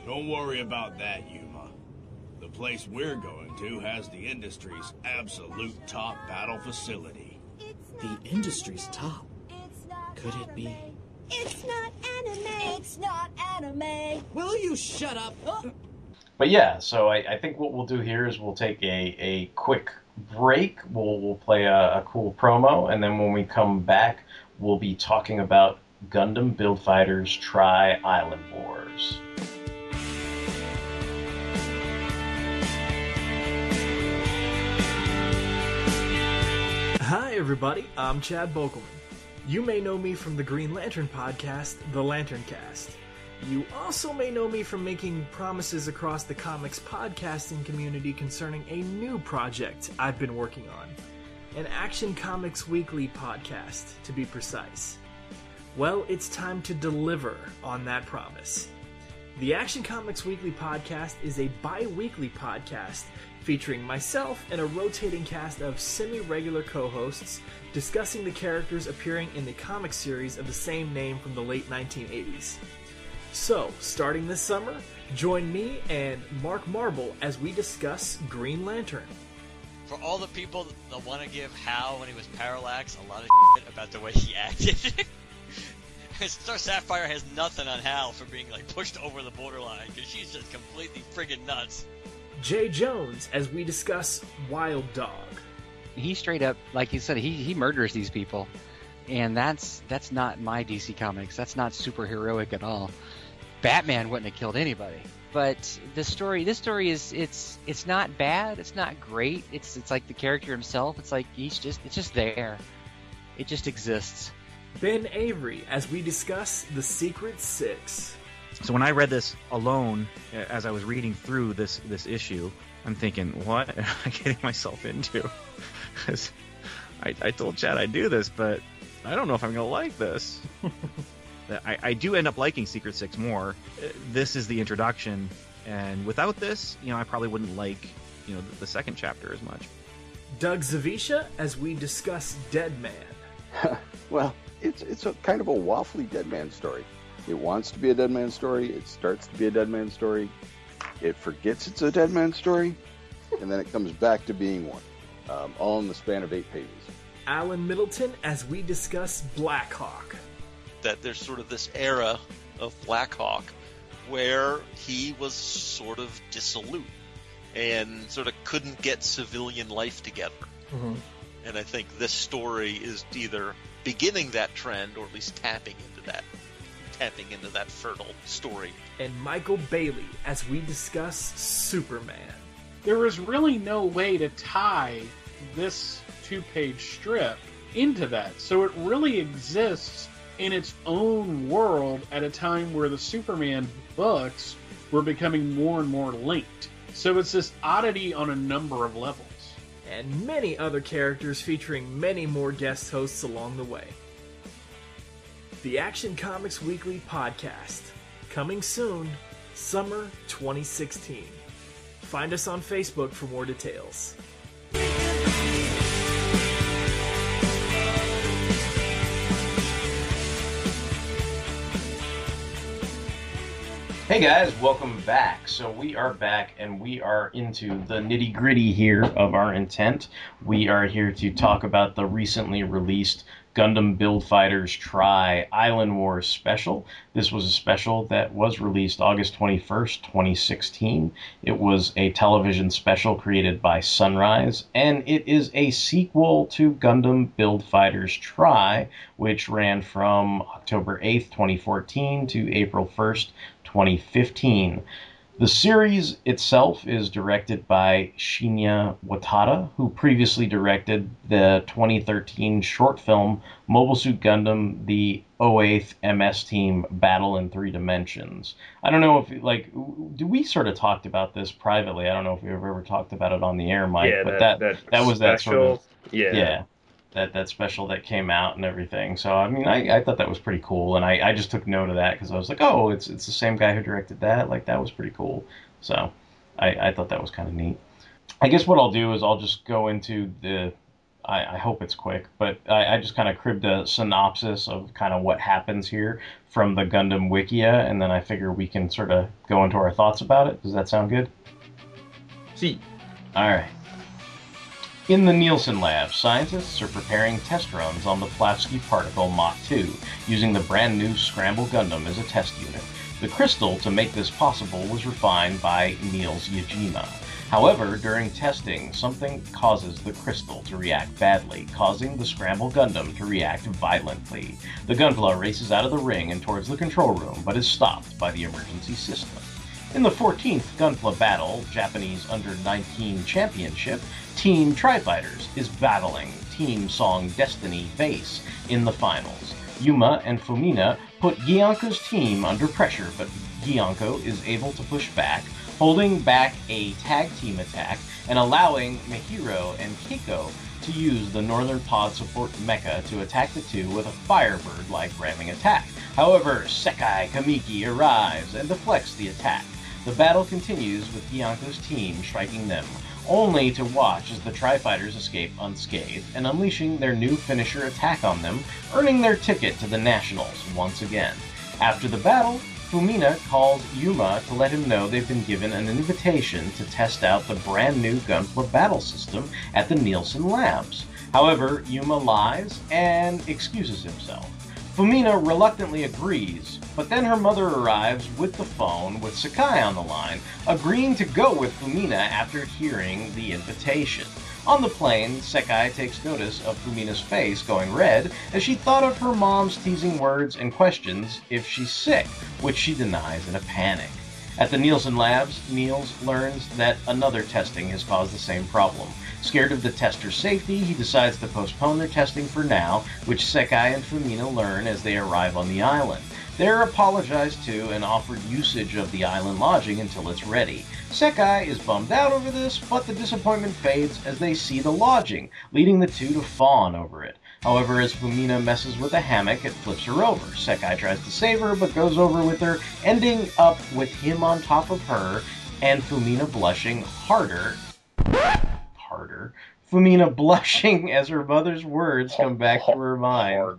Don't worry about that, Yuma. The place we're going to has the industry's absolute top battle facility. The industry's top. Could it be? It's not anime. It's not anime. Will you shut up? Oh. But yeah, so I, I think what we'll do here is we'll take a, a quick break. We'll we'll play a, a cool promo, and then when we come back, we'll be talking about Gundam Build Fighters Try Island Wars. Everybody. I'm Chad Bokelman. You may know me from the Green Lantern podcast, The Lantern Cast. You also may know me from making promises across the comics podcasting community concerning a new project I've been working on an Action Comics Weekly podcast, to be precise. Well, it's time to deliver on that promise. The Action Comics Weekly podcast is a bi weekly podcast featuring myself and a rotating cast of semi regular co hosts discussing the characters appearing in the comic series of the same name from the late 1980s. So, starting this summer, join me and Mark Marble as we discuss Green Lantern. For all the people that want to give Hal, when he was Parallax, a lot of shit about the way he acted. Star Sapphire has nothing on Hal for being like pushed over the borderline because she's just completely friggin' nuts. Jay Jones as we discuss Wild Dog. He straight up, like you said, he he murders these people, and that's that's not my DC comics. That's not superheroic at all. Batman wouldn't have killed anybody. But the story, this story is it's it's not bad. It's not great. It's it's like the character himself. It's like he's just it's just there. It just exists. Ben Avery as we discuss The Secret Six. So when I read this alone, as I was reading through this this issue, I'm thinking, what am I getting myself into? 'Cause I, I told Chad I'd do this, but I don't know if I'm gonna like this. I, I do end up liking Secret Six more. Uh, This is the introduction, and without this, you know, I probably wouldn't like you know the, the second chapter as much. Doug Zawisza as we discuss Dead Man. well, it's it's a kind of a waffly dead man story. It wants to be a dead man story. It starts to be a dead man story. It forgets it's a dead man story, and then it comes back to being one, um, all in the span of eight pages. Alan Middleton as we discuss Blackhawk. that there's sort of this era of Blackhawk where he was sort of dissolute and sort of couldn't get civilian life together. And I think this story is either beginning that trend or at least tapping into that tapping into that fertile story. And Michael Bailey as we discuss Superman. There is really no way to tie this two page strip into that. So it really exists in its own world at a time where the Superman books were becoming more and more linked. So it's this oddity on a number of levels. And many other characters featuring many more guest hosts along the way. The Action Comics Weekly podcast. Coming soon, summer 2016. Find us on Facebook for more details. Hey guys, welcome back. So we are back and we are into the nitty gritty here of our intent. We are here to talk about the recently released Gundam Build Fighters Try Island Wars special. This was a special that was released August 21st, 2016. It was a television special created by Sunrise, and it is a sequel to Gundam Build Fighters Try, which ran from October 8th, 2014 to April 1st, 2015. The series itself is directed by Shinya Watada, who previously directed the 2013 short film Mobile Suit Gundam: The 08th MS Team Battle in Three Dimensions. I don't know if like do we sort of talked about this privately. I don't know if we've ever talked about it on the air, Mike, Yeah, but that- that that was that sort of special, yeah. yeah that that special that came out and everything. So I mean, I, I thought that was pretty cool, and I, I just took note of that because I was like, oh, it's it's the same guy who directed that. Like that was pretty cool. So I, I thought that was kind of neat. I guess what I'll do is I'll just go into the. I, I hope it's quick, but I, I just kind of cribbed a synopsis of kind of what happens here from the Gundam Wikia, and then I figure we can sort of go into our thoughts about it. Does that sound good? See. All right. In the Nielsen lab, scientists are preparing test runs on the Plavsky particle Mach 2 using the brand new Scramble Gundam as a test unit. The crystal to make this possible was refined by Niels Yajima. However, during testing, something causes the crystal to react badly, causing the Scramble Gundam to react violently. The Gunpla races out of the ring and towards the control room, but is stopped by the emergency system. In the 14th Gunpla battle, Japanese Under 19 Championship, Team Try Fighters is battling Team Song Destiny Base in the finals. Yuma and Fumina put Gyanko's team under pressure, but Gyanko is able to push back, holding back a tag team attack and allowing Mihiro and Kiko to use the Northern Pod support mecha to attack the two with a Firebird-like ramming attack. However, Sekai Kamiki arrives and deflects the attack. The battle continues with Gyanko's team striking them, only to watch as the Try Fighters escape unscathed and unleashing their new finisher attack on them, earning their ticket to the Nationals once again. After the battle, Fumina calls Yuma to let him know they've been given an invitation to test out the brand new Gunpla battle system at the Nielsen Labs. However, Yuma lies and excuses himself. Fumina reluctantly agrees, but then her mother arrives with the phone with Sekai on the line, agreeing to go with Fumina after hearing the invitation. On the plane, Sekai takes notice of Fumina's face going red as she thought of her mom's teasing words and questions if she's sick, which she denies in a panic. At the Nielsen Labs, Niels learns that another testing has caused the same problem. Scared of the tester's safety, he decides to postpone their testing for now, which Sekai and Fumina learn as they arrive on the island. They're apologized to and offered usage of the island lodging until it's ready. Sekai is bummed out over this, but the disappointment fades as they see the lodging, leading the two to fawn over it. However, as Fumina messes with the hammock, it flips her over. Sekai tries to save her, but goes over with her, ending up with him on top of her, and Fumina blushing harder. Harder. Fumina blushing as her mother's words come back to her mind.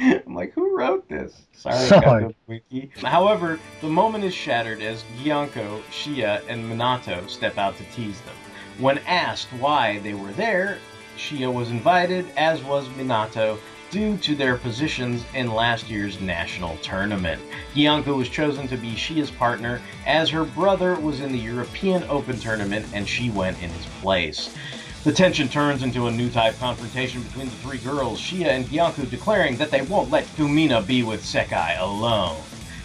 I'm like, who wrote this? Sorry, Sorry. Wiki. However, the moment is shattered as Gyanko, Shia, and Minato step out to tease them. When asked why they were there, Shia was invited, as was Minato, due to their positions in last year's national tournament. Gyanko was chosen to be Shia's partner, as her brother was in the European Open tournament and she went in his place. The tension turns into a new type confrontation between the three girls, Shia and Gyanko declaring that they won't let Fumina be with Sekai alone.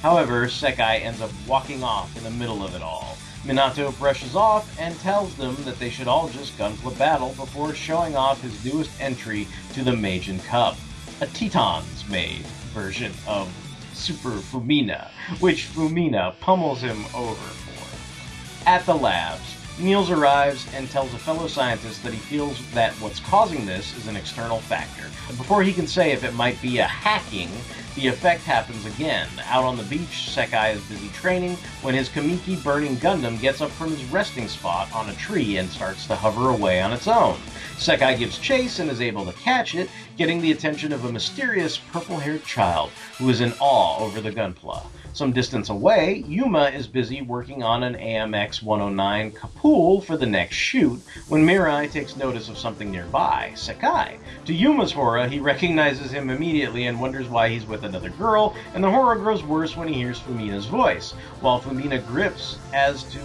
However, Sekai ends up walking off in the middle of it all. Minato brushes off and tells them that they should all just gunpla battle before showing off his newest entry to the Majin Cup, a Teton's made version of Super Fumina, which Fumina pummels him over for. At the labs, Niels arrives and tells a fellow scientist that he feels that what's causing this is an external factor. Before he can say if it might be a hacking, The effect happens again. Out on the beach, Sekai is busy training when his Kamiki burning Gundam gets up from his resting spot on a tree and starts to hover away on its own. Sekai gives chase and is able to catch it, getting the attention of a mysterious purple haired child who is in awe over the Gunpla. Some distance away, Yuma is busy working on an AMX 109 Kapul for the next shoot when Mirai takes notice of something nearby, Sekai. To Yuma's horror, he recognizes him immediately and wonders why he's with another girl, and the horror grows worse when he hears Fumina's voice. While Fumina grips as to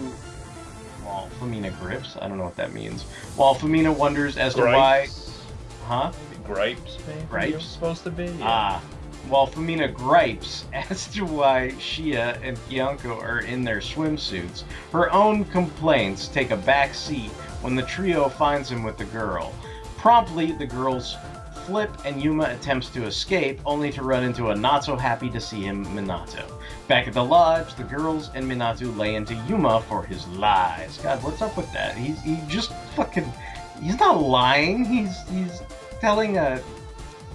while Fumina grips, I don't know what that means. While Fumina wonders as to why Huh? Gripes, maybe? Gripes? supposed to be? Yeah. Ah. While Fumina gripes as to why Shia and Gyanko are in their swimsuits, her own complaints take a back seat when the trio finds him with the girl. Promptly, the girls flip and Yuma attempts to escape, only to run into a not so happy to see him Minato. Back at the lodge, the girls and Minato lay into Yuma for his lies. God, what's up with that? He's he just fucking he's not lying. He's he's telling a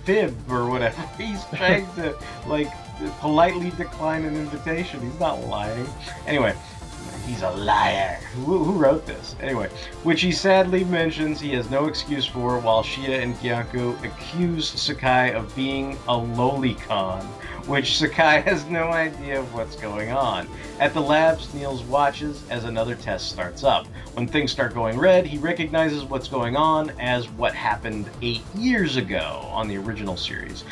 fib or whatever. He's trying to like politely decline an invitation. He's not lying. Anyway, he's a liar. Who, who wrote this? Anyway, which he sadly mentions he has no excuse for while Shia and Gyanko accuse Sekai of being a lolicon, which Sekai has no idea of what's going on. At the labs, Niels watches as another test starts up. When things start going red, he recognizes what's going on as what happened eight years ago on the original series.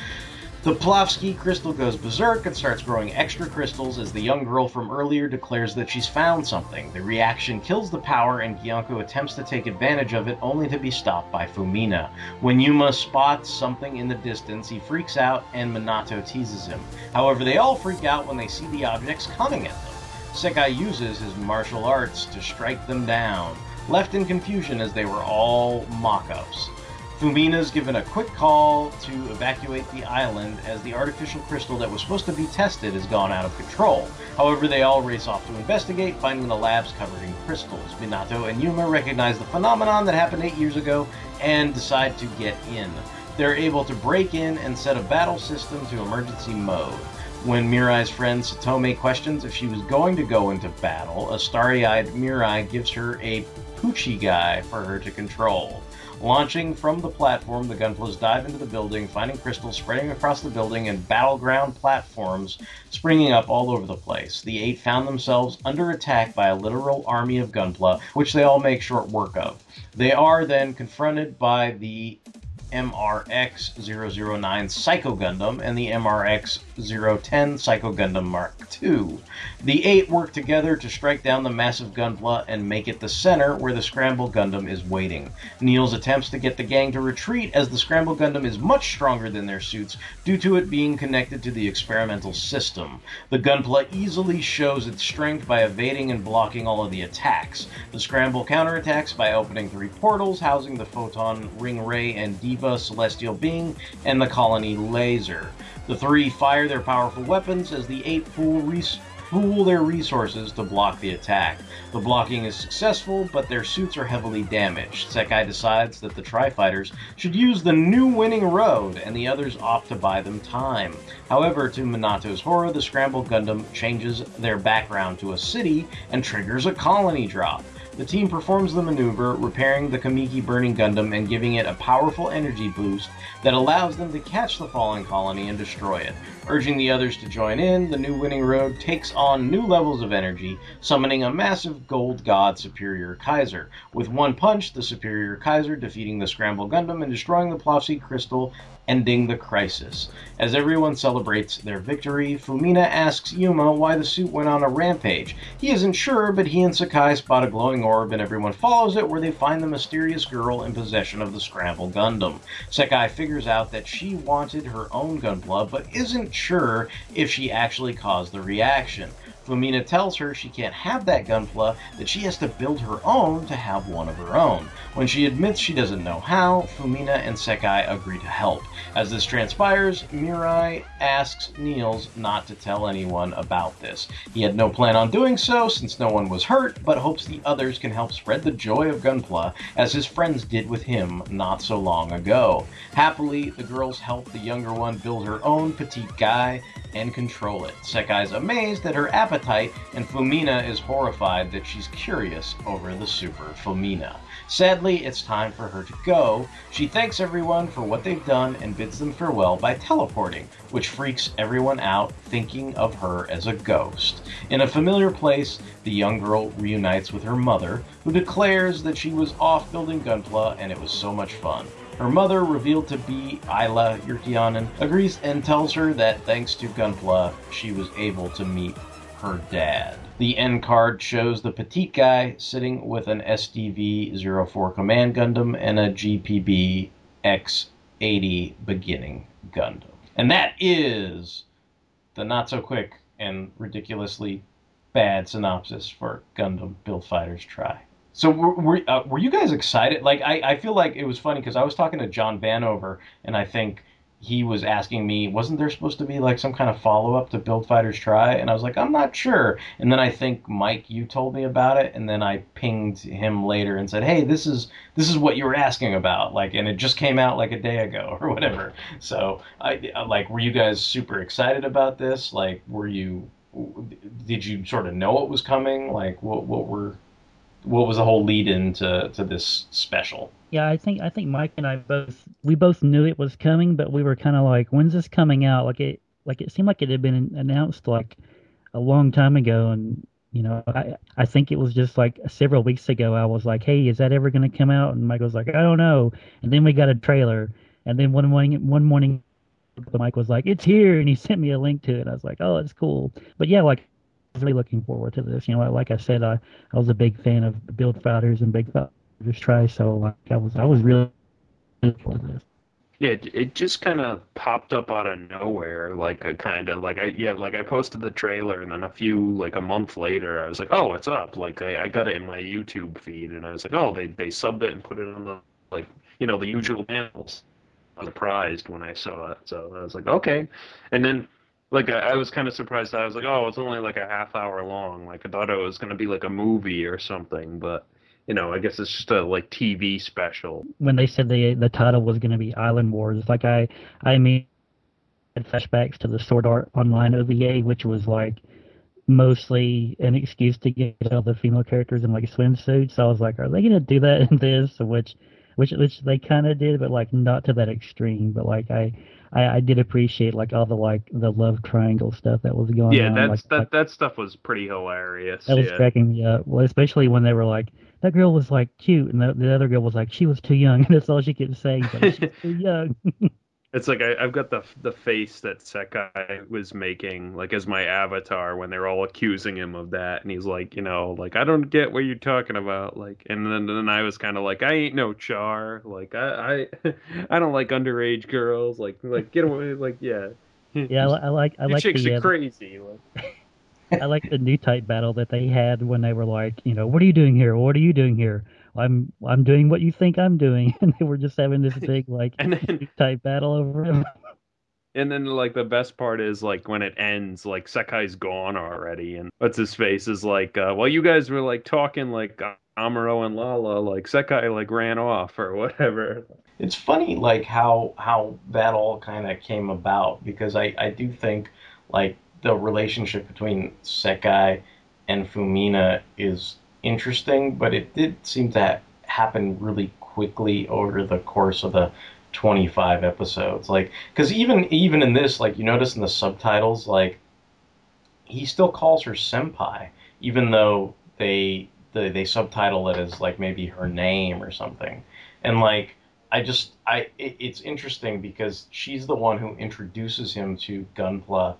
The Plavsky crystal goes berserk and starts growing extra crystals as the young girl from earlier declares that she's found something. The reaction kills the power and Gyanko attempts to take advantage of it only to be stopped by Fumina. When Yuma spots something in the distance, he freaks out and Minato teases him. However, they all freak out when they see the objects coming at them. Sekai uses his martial arts to strike them down, left in confusion as they were all mock-ups. Fumina's given a quick call to evacuate the island as the artificial crystal that was supposed to be tested has gone out of control. However, they all race off to investigate, finding the labs covered in crystals. Minato and Yuma recognize the phenomenon that happened eight years ago and decide to get in. They're able to break in and set a battle system to emergency mode. When Mirai's friend Satome questions if she was going to go into battle, a starry eyed Mirai gives her a Poochie guy for her to control. Launching from the platform, the Gunplas dive into the building, finding crystals spreading across the building and battleground platforms springing up all over the place. The eight found themselves under attack by a literal army of Gunpla, which they all make short work of. They are then confronted by the MRX 009 Psycho Gundam and the MRX 010 Psycho Gundam Mark II. The eight work together to strike down the massive Gunpla and make it the center where the Scramble Gundam is waiting. Niels attempts to get the gang to retreat as the Scramble Gundam is much stronger than their suits due to it being connected to the experimental system. The Gunpla easily shows its strength by evading and blocking all of the attacks. The Scramble counterattacks by opening three portals housing the Photon Ring Ray and Diva Celestial Being and the Colony Laser. The three fire their powerful weapons as the eight pool, res- pool their resources to block the attack. The blocking is successful, but their suits are heavily damaged. Sekai decides that the Try Fighters should use the new winning road, and the others opt to buy them time. However, to Minato's horror, the Scramble Gundam changes their background to a city and triggers a colony drop. The team performs the maneuver, repairing the Kamiki burning Gundam and giving it a powerful energy boost that allows them to catch the fallen colony and destroy it. Urging the others to join in, the new winning road takes on new levels of energy, summoning a massive gold god Superior Kaiser. With one punch, the Superior Kaiser defeating the Scramble Gundam and destroying the Plavsky Crystal ending the crisis. As everyone celebrates their victory, Fumina asks Yuma why the suit went on a rampage. He isn't sure, but he and Sekai spot a glowing orb and everyone follows it where they find the mysterious girl in possession of the Scramble Gundam. Sekai figures out that she wanted her own Gunpla, but isn't sure if she actually caused the reaction. Fumina tells her she can't have that Gunpla, that she has to build her own to have one of her own. When she admits she doesn't know how, Fumina and Sekai agree to help. As this transpires, Mirai asks Niels not to tell anyone about this. He had no plan on doing so since no one was hurt, but hopes the others can help spread the joy of Gunpla as his friends did with him not so long ago. Happily, the girls help the younger one build her own petite guy and control it. Sekai's amazed at her appetite, and Fumina is horrified that she's curious over the super Fumina. Sadly, it's time for her to go. She thanks everyone for what they've done and bids them farewell by teleporting, which freaks everyone out, thinking of her as a ghost. In a familiar place, the young girl reunites with her mother, who declares that she was off building Gunpla and it was so much fun. Her mother, revealed to be Isla Jyrkiäinen, agrees and tells her that thanks to Gunpla, she was able to meet her dad. The end card shows the petite guy sitting with an SDV-04 Command Gundam and a GPB X-80 beginning Gundam. And that is the not so quick and ridiculously bad synopsis for Gundam Build Fighters Try. So were were, uh, were you guys excited? Like I, I feel like it was funny because I was talking to John Vanover and I think he was asking me, wasn't there supposed to be like some kind of follow up to Build Fighters Try? And I was like, I'm not sure. And then I think Mike, you told me about it, and then I pinged him later and said, Hey, this is this is what you were asking about, like, and it just came out like a day ago or whatever. So I like, were you guys super excited about this? Like, were you? Did you sort of know it was coming? Like, what what were what was the whole lead into to this special? Yeah, I think I think Mike and I both we both knew it was coming, but we were kind of like, when's this coming out? Like it like it seemed like it had been announced like a long time ago, and you know, I I think it was just like several weeks ago. I was like, hey, is that ever going to come out? And Mike was like, I don't know. And then we got a trailer, and then one morning one morning, Mike was like, it's here, and he sent me a link to it. I was like, oh, it's cool. But yeah, like really looking forward to this. You know, like I said, I, I was a big fan of Build Fighters and Big Fighters Just try, so like, I was I was really to this. Yeah, it, just kind of popped up out of nowhere, like a kind of like I yeah, like I posted the trailer, and then a few like a month later, I was like, oh, it's up. Like I, I got it in my YouTube feed, and I was like, oh, they they subbed it and put it on the like you know the usual channels. I was surprised when I saw it, so I was like, okay, and then like I, I was kind of surprised. I was like, oh, it's only like a half hour long. Like I thought it was gonna be like a movie or something, but you know, I guess it's just a like TV special. When they said the the title was going to be Island Wars, like I I mean, had flashbacks to the Sword Art Online OVA, which was like mostly an excuse to get all the female characters in like swimsuits. So I was like, are they going to do that in this? Which which which they kind of did, but like not to that extreme. But like I, I, I did appreciate like all the like the love triangle stuff that was going yeah, on. that's like, that like, that stuff was pretty hilarious. that was yeah. cracking me up. Well, especially when they were like, that girl was like cute, and the, the other girl was like, she was too young. And that's all she kept saying. Like, She's too young. It's like I, I've got the the face that Sekai was making, like as my avatar when they're all accusing him of that, and he's like, you know, like I don't get what you're talking about, like, and then then I was kind of like, I ain't no char, like I I I don't like underage girls, like like get away, like yeah. yeah, I, I like I like chicks the are uh, crazy. Like. I like the new type battle that they had when they were like, you know, what are you doing here? What are you doing here? I'm I'm doing what you think I'm doing, and they were just having this big like new type battle over him. And then like the best part is like when it ends, like Sekai's gone already, and what's his face is like, uh, well, you guys were like talking like Amuro and Lalah, like Sekai like ran off or whatever. It's funny, like how how that all kind of came about because I I do think like the relationship between Sekai and Fumina is interesting, but it did seem to ha- happen really quickly over the course of the 25 episodes. Like, because even even in this, like you notice in the subtitles, like he still calls her senpai, even though they they, they subtitle it as like maybe her name or something, and like. I just I it, it's interesting because she's the one who introduces him to Gunpla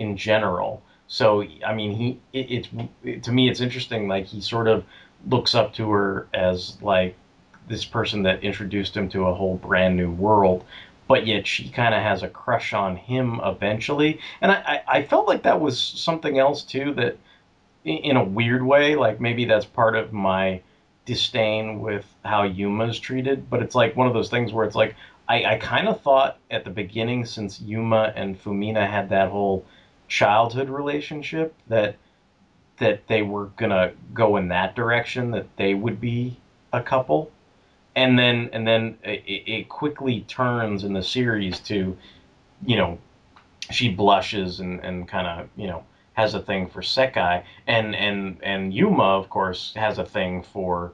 in general. So I mean, he it, it, to me it's interesting. Like he sort of looks up to her as like this person that introduced him to a whole brand new world. but yet she kind of has a crush on him eventually. And I, I, I felt like that was something else too that, in, in a weird way, like maybe that's part of my disdain with how Yuma's treated. But it's like one of those things where it's like I, I kind of thought at the beginning, since Yuma and Fumina had that whole childhood relationship, that that they were gonna go in that direction, that they would be a couple and then and then it, it quickly turns in the series to, you know, she blushes and and kind of you know has a thing for Sekai, and and and Yuma of course has a thing for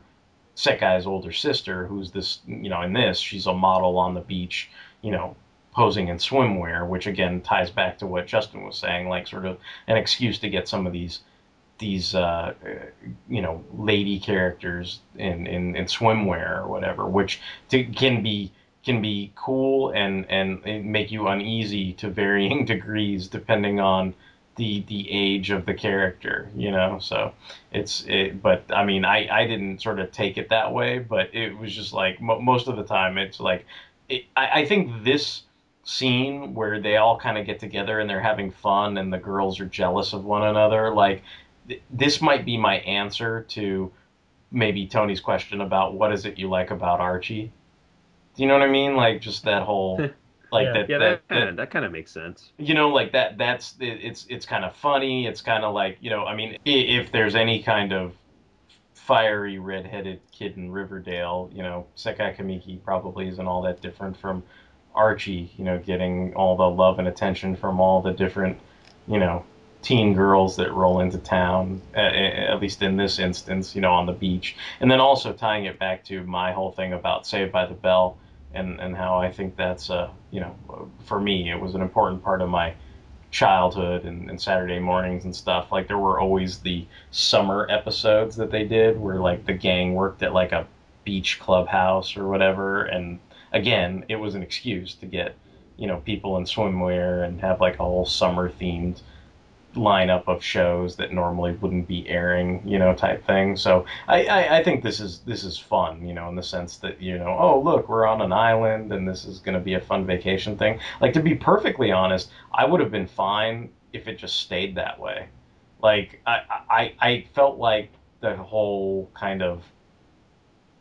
Sekai's older sister, who's this you know in this she's a model on the beach, you know. Posing in swimwear, which again ties back to what Justin was saying, like sort of an excuse to get some of these these uh, you know lady characters in, in, in swimwear or whatever, which to, can be can be cool and and make you uneasy to varying degrees depending on the the age of the character, you know. So it's it, but I mean, I I didn't sort of take it that way, but it was just like mo- most of the time, it's like it, I, I think this scene where they all kind of get together and they're having fun and the girls are jealous of one another like this might be my answer to maybe Tony's question about what is it you like about Archie. Do you know what I mean? Like just that whole like yeah. that yeah, that, that, that kind of makes sense. You know, like that that's it, it's it's kind of funny. It's kind of like, you know, I mean, if there's any kind of fiery red-headed kid in Riverdale, you know, Sekai Kamiki probably isn't all that different from Archie, you know, getting all the love and attention from all the different, you know, teen girls that roll into town, at least in this instance, you know, on the beach. And then also tying it back to my whole thing about Saved by the Bell and, and how I think that's, uh, you know, for me, it was an important part of my childhood and, and Saturday mornings and stuff. Like, there were always the summer episodes that they did where, like, the gang worked at, like, a beach clubhouse or whatever. And again, it was an excuse to get, you know, people in swimwear and have, like, a whole summer themed lineup of shows that normally wouldn't be airing, you know, type thing. So I, I, I, think this is this is fun, you know, in the sense that you know, oh look, we're on an island and this is going to be a fun vacation thing. Like to be perfectly honest, I would have been fine if it just stayed that way. Like I I, I felt like the whole kind of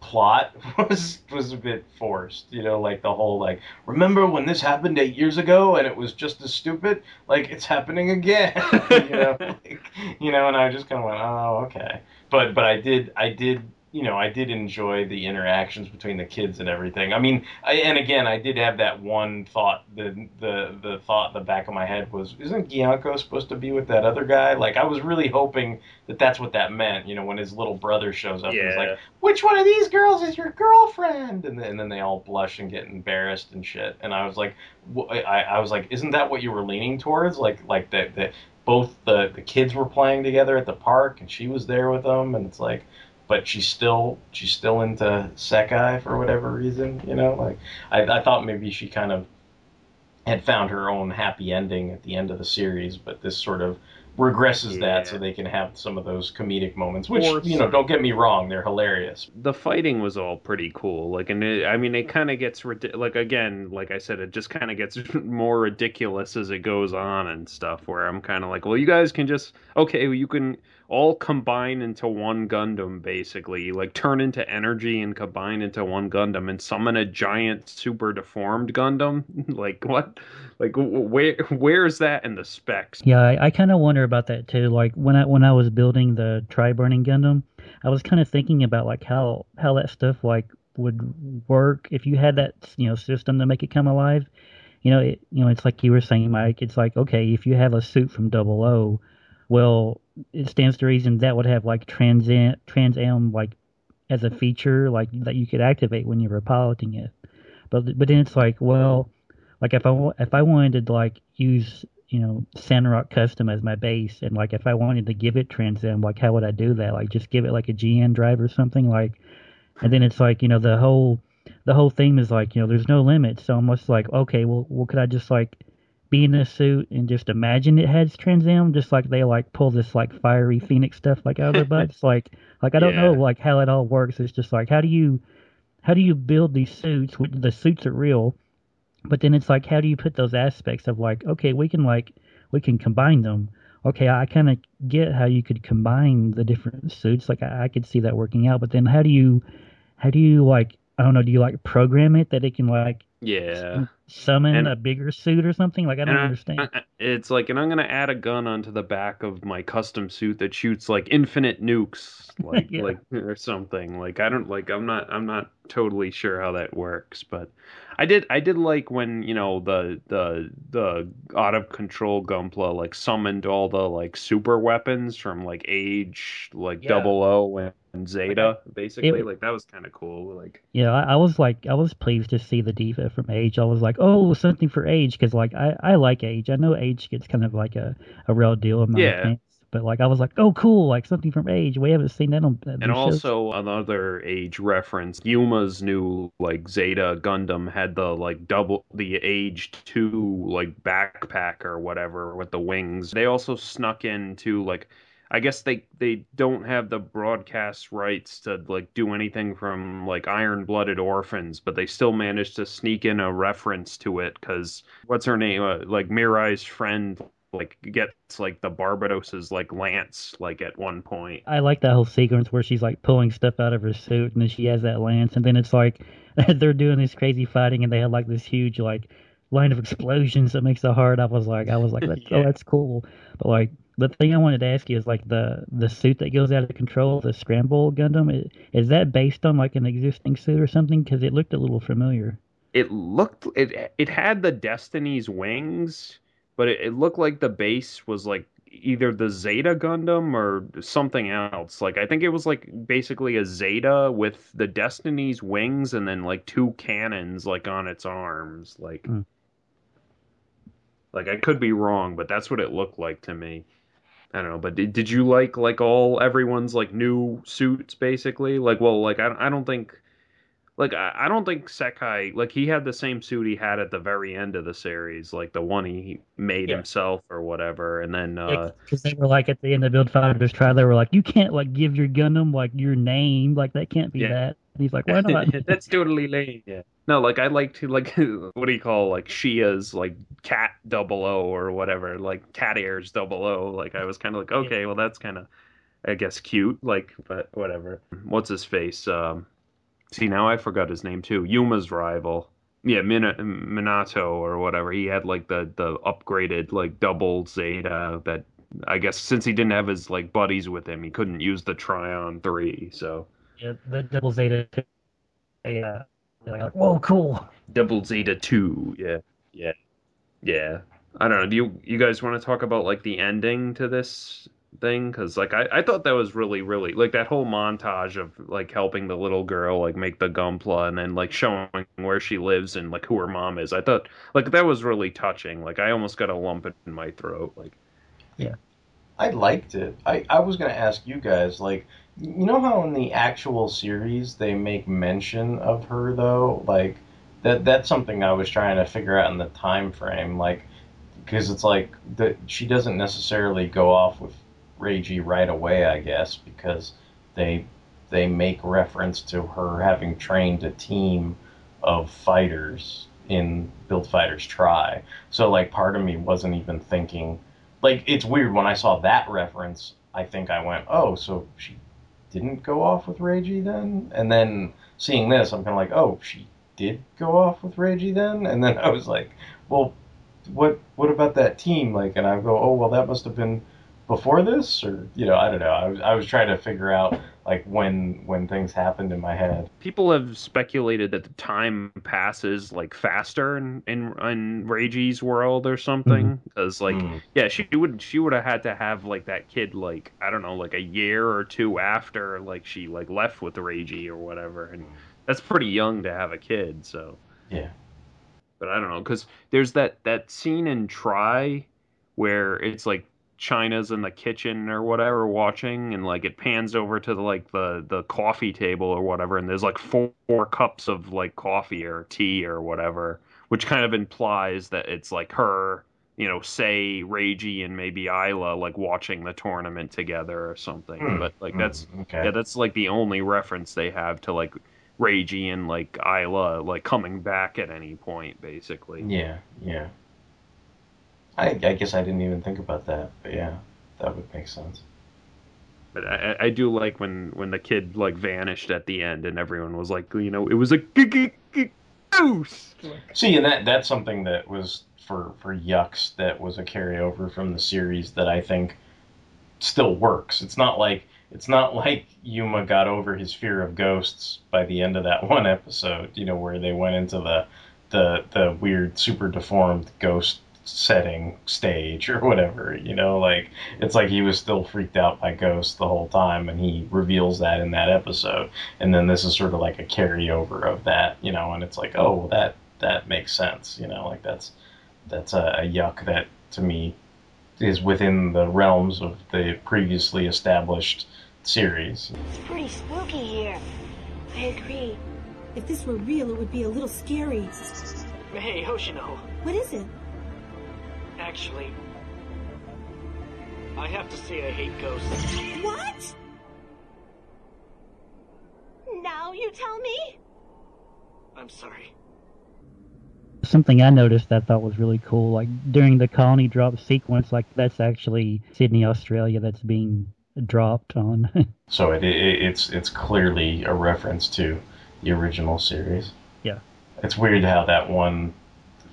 plot was was a bit forced. You know, like the whole like remember when this happened eight years ago and it was just as stupid. Like it's happening again. you know, like, you know, and I just kind of went, oh okay. But but I did I did you know, I did enjoy the interactions between the kids and everything. I mean, I, and again, I did have that one thought. The the the thought in the back of my head was, isn't Gyanko supposed to be with that other guy? Like, I was really hoping that that's what that meant. You know, when his little brother shows up, yeah. and is like, which one of these girls is your girlfriend? And then, and then they all blush and get embarrassed and shit. And I was like, I, I was like, isn't that what you were leaning towards? Like like that that both the the kids were playing together at the park and she was there with them, and it's like but she's still she's still into Sekai for whatever reason, you know. Like I, I thought maybe she kind of had found her own happy ending at the end of the series, but this sort of regresses yeah. that so they can have some of those comedic moments which you know don't get me wrong they're hilarious the fighting was all pretty cool like and it, i mean it kind of gets like again like i said it just kind of gets more ridiculous as it goes on and stuff where i'm kind of like well you guys can just okay well, you can all combine into one Gundam, basically. Like turn into energy and combine into one Gundam and summon a giant super deformed Gundam. like what? Like where? Where's that in the specs? Yeah, I, I kind of wonder about that too. Like when I when I was building the Try Burning Gundam, I was kind of thinking about like how how that stuff like would work if you had that you know system to make it come alive. You know, it, you know, it's like you were saying, Mike. It's like okay, if you have a suit from Double O, well, it stands to reason that would have like trans am like as a feature like that you could activate when you were piloting it. But but then it's like well, like if I if I wanted to like use you know Sandrock Custom as my base and like if I wanted to give it Trans Am, like how would I do that? Like just give it like a GN drive or something like, and then it's like you know the whole the whole theme is like you know there's no limit. So I'm just like okay well well could I just like be in a suit and just imagine it has Trans Am, just like they like pull this like fiery phoenix stuff like out of their butts. like like I don't yeah. know like how it all works. It's just like how do you how do you build these suits? The suits are real, But then it's like, how do you put those aspects of like, okay, we can like we can combine them. Okay, I kind of get how you could combine the different suits. Like I, I could see that working out. But then how do you how do you like I don't know, do you like program it that it can like Yeah. summon And- a bigger suit or something? Like I don't And I- understand. I- it's like, and I'm gonna add a gun onto the back of my custom suit that shoots like infinite nukes, like Yeah. like or something. Like I don't like. I'm not. I'm not totally sure how that works, but I did. I did like when you know the the the out of control Gunpla like summoned all the like super weapons from like Age, like Yeah. Double O and Zeta, basically. It- like that was kind of cool. Like Yeah, I, I was like, I was pleased to see the diva from Age. I was like, oh, something for Age, because like I, I like Age. I know Age gets kind of like a, a real deal in my Yeah. fans, but like I was like, oh, cool, like something from Age. We haven't seen that on. uh, And these shows. also another age reference, Yuma's new like Zeta Gundam had the like double the age two like backpack or whatever with the wings. They also snuck into like I guess they they don't have the broadcast rights to like do anything from like Iron Blooded Orphans, but they still managed to sneak in a reference to it because what's her name? Uh, like Mirai's friend like gets like the Barbatos's like lance like at one point. I like that whole sequence where she's like pulling stuff out of her suit, and then she has that lance, and then it's like they're doing this crazy fighting, and they have like this huge like line of explosions that makes it hard. I was like, I was like, that's, oh, that's cool. But like the thing I wanted to ask you is like the the suit that goes out of control, the Scramble Gundam, i- is that based on like an existing suit or something? Because it looked a little familiar. it looked it it had the Destiny's wings, but it, it looked like the base was like either the Zeta Gundam or something else. Like I think it was like basically a Zeta with the Destiny's wings and then like two cannons like on its arms. Like Hmm. like I could be wrong, but that's what it looked like to me. I don't know, but did, did you like like all everyone's like new suits basically? Like well, like I I don't think like I, I don't think Sekai like he had the same suit he had at the very end of the series, like the one he made Yeah. himself or whatever, and then uh Because they were like at the end of Build Fighters trial, they were like, you can't like give your Gundam like your name, like that can't be Yeah. that. And he's like, why not? that's totally lame. Yeah. No, like I like to like what do you call like Shia's like cat double O or whatever, like cat ears double O. Like I was kind of like, okay, well that's kind of I guess cute, like but whatever. What's his face? Um, see now I forgot his name too. Yuma's rival. Yeah, Min- Minato or whatever. He had like the the upgraded like double Zeta that I guess since he didn't have his like buddies with him, he couldn't use the Tryon three. So Yeah, the double Zeta. Yeah. Like, whoa, cool. Double Zeta two. Yeah, yeah, yeah. I don't know. Do you you guys want to talk about like the ending to this thing? Because like I I thought that was really really like that whole montage of like helping the little girl like make the Gunpla and then like showing where she lives and like who her mom is. I thought like that was really touching. Like I almost got a lump in my throat. Like yeah I liked it. I, I was going to ask you guys, like, you know how in the actual series they make mention of her though? Like, that that's something I was trying to figure out in the time frame, like, because it's like that she doesn't necessarily go off with Reiji right away, I guess, because they they make reference to her having trained a team of fighters in Build Fighters Try. So like part of me wasn't even thinking like it's weird when I saw that reference. I think I went, oh, so she didn't go off with Reiji then, and then seeing this, I'm kind of like, oh, she did go off with Reiji then, and then I was like, well, what what about that team? Like, and I go, oh, well, that must have been before this, or you know, I don't know. I was I was trying to figure out like when when things happened in my head. people have speculated that the time passes like faster in in, in Reiji's world or something because like Mm. yeah she would she would have had to have like that kid like I don't know like a year or two after like she like left with Reiji or whatever and that's pretty young to have a kid so Yeah. but I don't know because there's that that scene in Try where it's like China's in the kitchen or whatever watching, and like it pans over to the like the the coffee table or whatever, and there's like four, four cups of like coffee or tea or whatever, which kind of implies that it's like her, you know, say Reiji and maybe Isla like watching the tournament together or something. Hmm. But like Hmm. that's Okay. yeah, that's like the only reference they have to like Reiji and like Isla like coming back at any point, basically. Yeah, yeah. I, I guess I didn't even think about that, but yeah, that would make sense. But I, I do like when when the kid like vanished at the end and everyone was like, you know, it was a goose. See, and that that's something that was for for Yucks that was a carryover from the series that I think still works. It's not like it's not like Yuma got over his fear of ghosts by the end of that one episode, you know, where they went into the the the weird super deformed ghost setting stage or whatever, you know, like it's like he was still freaked out by ghosts the whole time and he reveals that in that episode. And then this is sort of like a carryover of that, you know, and it's like, oh, that that makes sense, you know, like that's that's a, a yuck that to me is within the realms of the previously established series. It's pretty spooky here. I agree. If this were real, it would be a little scary. Hey, Hoshino. What is it? Actually, I have to say I hate ghosts. What? Now you tell me? I'm sorry. Something I noticed that I thought was really cool, like during the colony drop sequence, like that's actually Sydney, Australia, that's being dropped on. So it, it it's it's clearly a reference to the original series. Yeah. It's weird how that one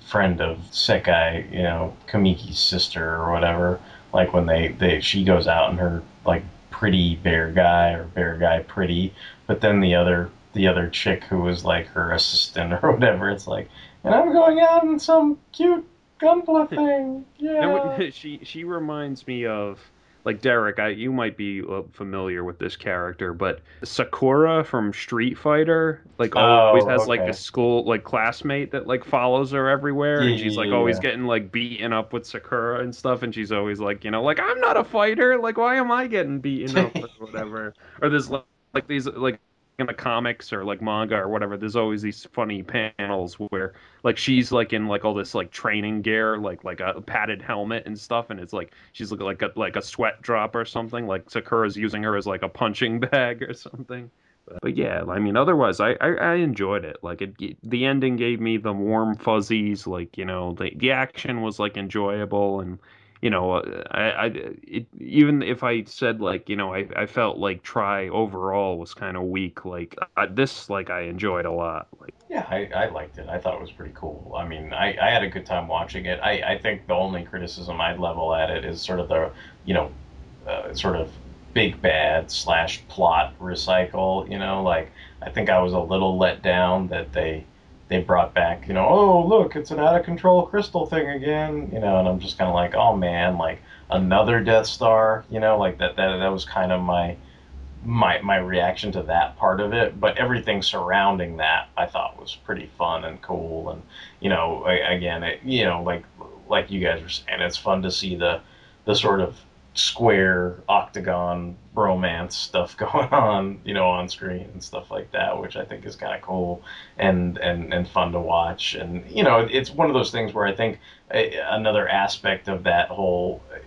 friend of Sekai, you know, Kamiki's sister or whatever, like when they, they she goes out in her like pretty bear guy or bear guy pretty, but then the other the other chick who was like her assistant or whatever, it's like, and I'm going out in some cute gunpla thing. Yeah. She she reminds me of like Derek. I, you might be uh, familiar with this character, but Sakura from Street Fighter, like always Oh, has like a school like classmate that like follows her everywhere, and she's like yeah, always yeah. getting like beaten up with Sakura and stuff, and she's always like, you know, like I'm not a fighter. Like why am I getting beaten up or whatever? Or there's like, like these like in the comics or like manga or whatever there's always these funny panels where like she's like in like all this like training gear like like a padded helmet and stuff and it's like she's looking like a like a sweat drop or something like sakura's using her as like a punching bag or something. But, but yeah i mean otherwise I, I i enjoyed it. Like it the ending gave me the warm fuzzies like you know the the action was like enjoyable and you know, uh, I, I it, even if I said like, you know, I, I felt like Try overall was kind of weak. Like I, this, like I enjoyed a lot. Like Yeah, I, I liked it. I thought it was pretty cool. I mean, I, I had a good time watching it. I, I think the only criticism I'd level at it is sort of the, you know, uh, sort of big bad slash plot recycle. You know, like I think I was a little let down that they they brought back, you know, oh look, it's an out of control crystal thing again. You know, and I'm just kind of like, oh man, like another Death Star. You know, like that that that was kind of my my my reaction to that part of it, but everything surrounding that I thought was pretty fun and cool, and you know, again, it, you know, like like you guys were saying, it's fun to see the the sort of square octagon romance stuff going on, you know, on screen and stuff like that, which I think is kind of cool and and and fun to watch, and you know, it's one of those things where I think eh, another aspect of that whole eh,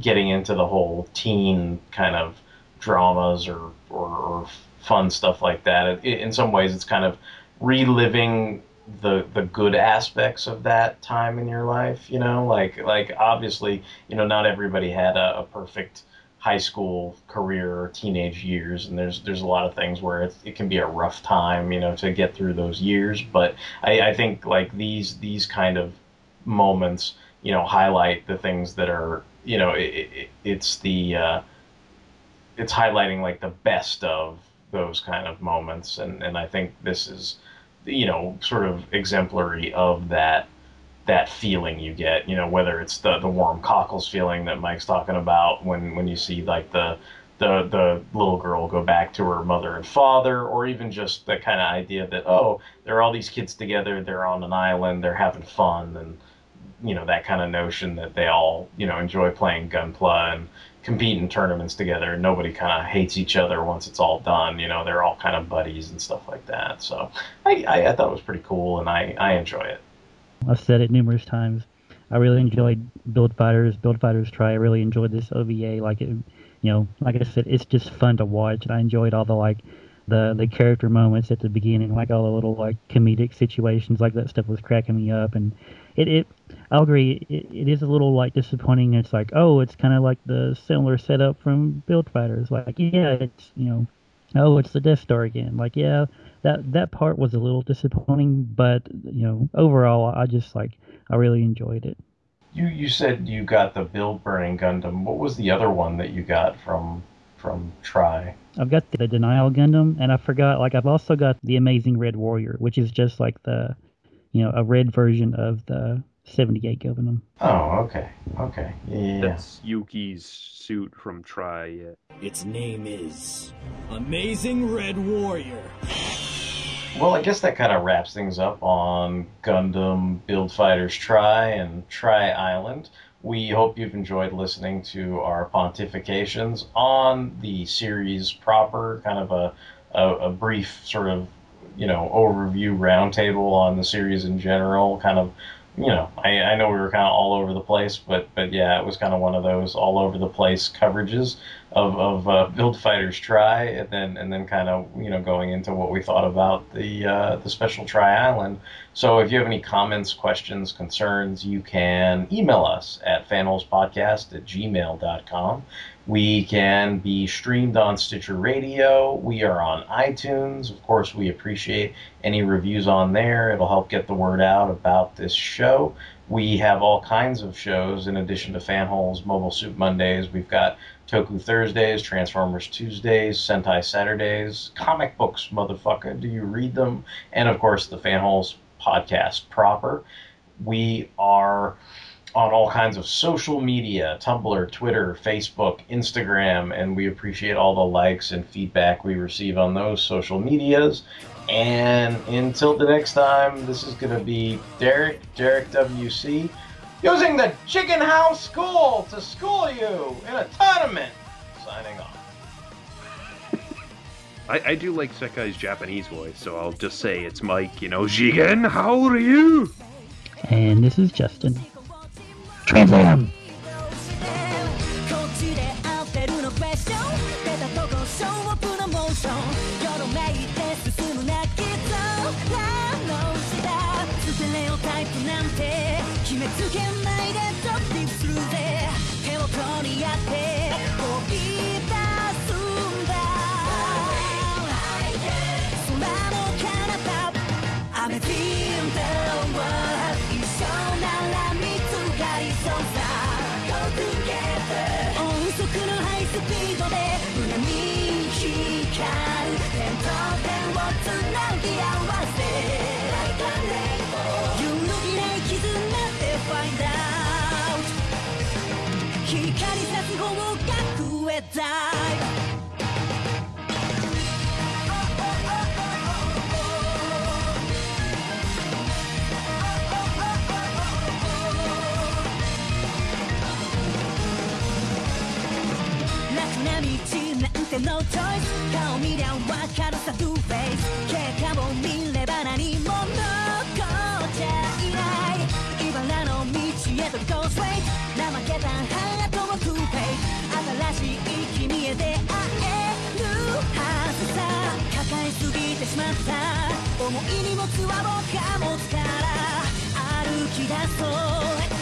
getting into the whole teen kind of dramas or, or, or fun stuff like that. It, in some ways, it's kind of reliving the the good aspects of that time in your life. You know, like like obviously, you know, not everybody had a, a perfect high school career or teenage years, and there's there's a lot of things where it, it can be a rough time, you know, to get through those years. But I, I think like these these kind of moments, you know, highlight the things that are, you know, it, it, it's the uh, it's highlighting like the best of those kind of moments, and and I think this is, you know, sort of exemplary of that that feeling you get, you know, whether it's the the warm cockles feeling that Mike's talking about when when you see like the the the little girl go back to her mother and father, or even just the kind of idea that oh, there are all these kids together, they're on an island, they're having fun, and you know that kind of notion that they all you know enjoy playing gunpla and compete in tournaments together. And nobody kind of hates each other once it's all done. You know, they're all kind of buddies and stuff like that. So I, I, I thought it was pretty cool, and I, I enjoy it. I've said it numerous times. I really enjoyed Build Fighters, Build Fighters Try. I really enjoyed this OVA. Like it, you know, like I said, it's just fun to watch, and I enjoyed all the like the the character moments at the beginning, like all the little like comedic situations, like that stuff was cracking me up, and it it I'll agree it, it is a little like disappointing. It's like oh, it's kind of like the similar setup from Build Fighters, like yeah, it's you know, oh, it's the Death Star again, like yeah, that that part was a little disappointing, but you know, overall, I just like I really enjoyed it. You you said you got the build burning Gundam. What was the other one that you got from from Try? I've got the Denial Gundam, and I forgot. Like I've also got the Amazing Red Warrior, which is just like the, you know, a red version of the 78 Gundam. Oh, okay, okay, yeah. That's Yuki's suit from Try. Yeah. Its name is Amazing Red Warrior. Well, I guess that kind of wraps things up on Gundam Build Fighters Try and Try Island. We hope you've enjoyed listening to our pontifications on the series proper, kind of a, a, a brief sort of, you know, overview roundtable on the series in general, kind of you know, I, I know we were kind of all over the place, but but yeah, it was kind of one of those all over the place coverages of of uh, Build Fighters Try, and then and then kind of you know going into what we thought about the uh, the special Try Island. So if you have any comments, questions, concerns, you can email us at fanholespodcast at gmail.com. We can be streamed on Stitcher Radio. We are on iTunes. Of course, we appreciate any reviews on there. It'll help get the word out about this show. We have all kinds of shows in addition to Fanholes, Mobile Suit Mondays. We've got Toku Thursdays, Transformers Tuesdays, Sentai Saturdays, comic books, motherfucker. Do you read them? And of course, the Fanholes podcast proper. We are on all kinds of social media Tumblr, Twitter, Facebook, Instagram, and we appreciate all the likes and feedback we receive on those social medias. And until the next time, this is going to be Derek, Derek WC, using the Chicken House School to school you in a tournament. Signing off. I, I do like Sekai's Japanese voice, so I'll just say it's Mike, you know, Jigen, how are you? And this is Justin. Travel on. Thank you. て No choice 顔見りゃわかるさ Do face 結果を見れば何も残っちゃいない。茨の道へと Go straight 怠けたハートを To fake 新しい君へ出会えるはずさ抱えすぎてしまった思い荷物は僕が持つから歩き出そう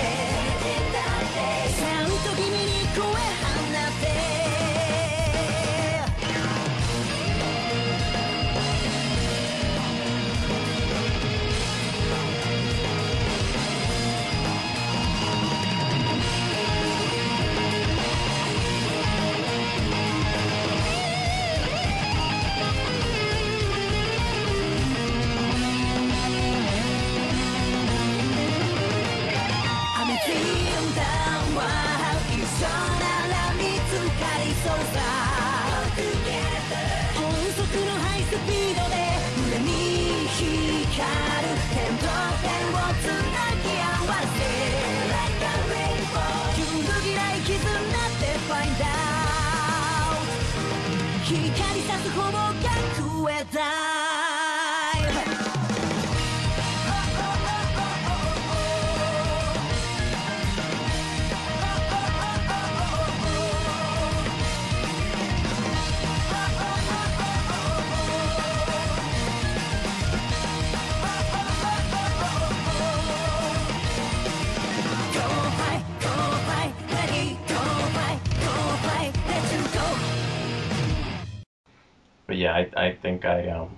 yeah, I, I think I um,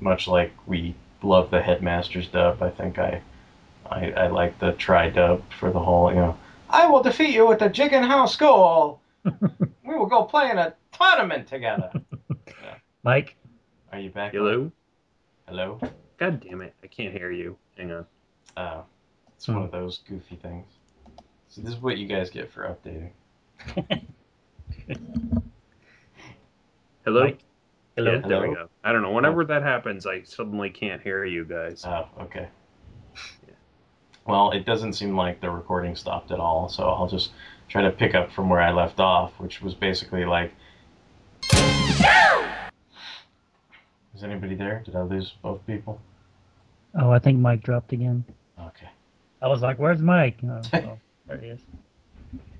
much like we love the headmaster's dub. I think I, I, I like the try dub for the whole. You know, I will defeat you with the Jigen Hao goal. we will go play in a tournament together. Mike, Are you back? Hello. Hello. God damn it! I can't hear you. Hang on. Oh, it's one of those goofy things. So this is what you guys get for updating. Hello. Hello? Yeah, there we go. I don't know. Whenever that happens, I suddenly can't hear you guys. Oh, okay. Well, it doesn't seem like the recording stopped at all, so I'll just try to pick up from where I left off, which was basically like. Is anybody there? Did I lose both people? oh, I think Mike dropped again. Okay. I was like, "Where's Mike?" Oh, oh, there he is.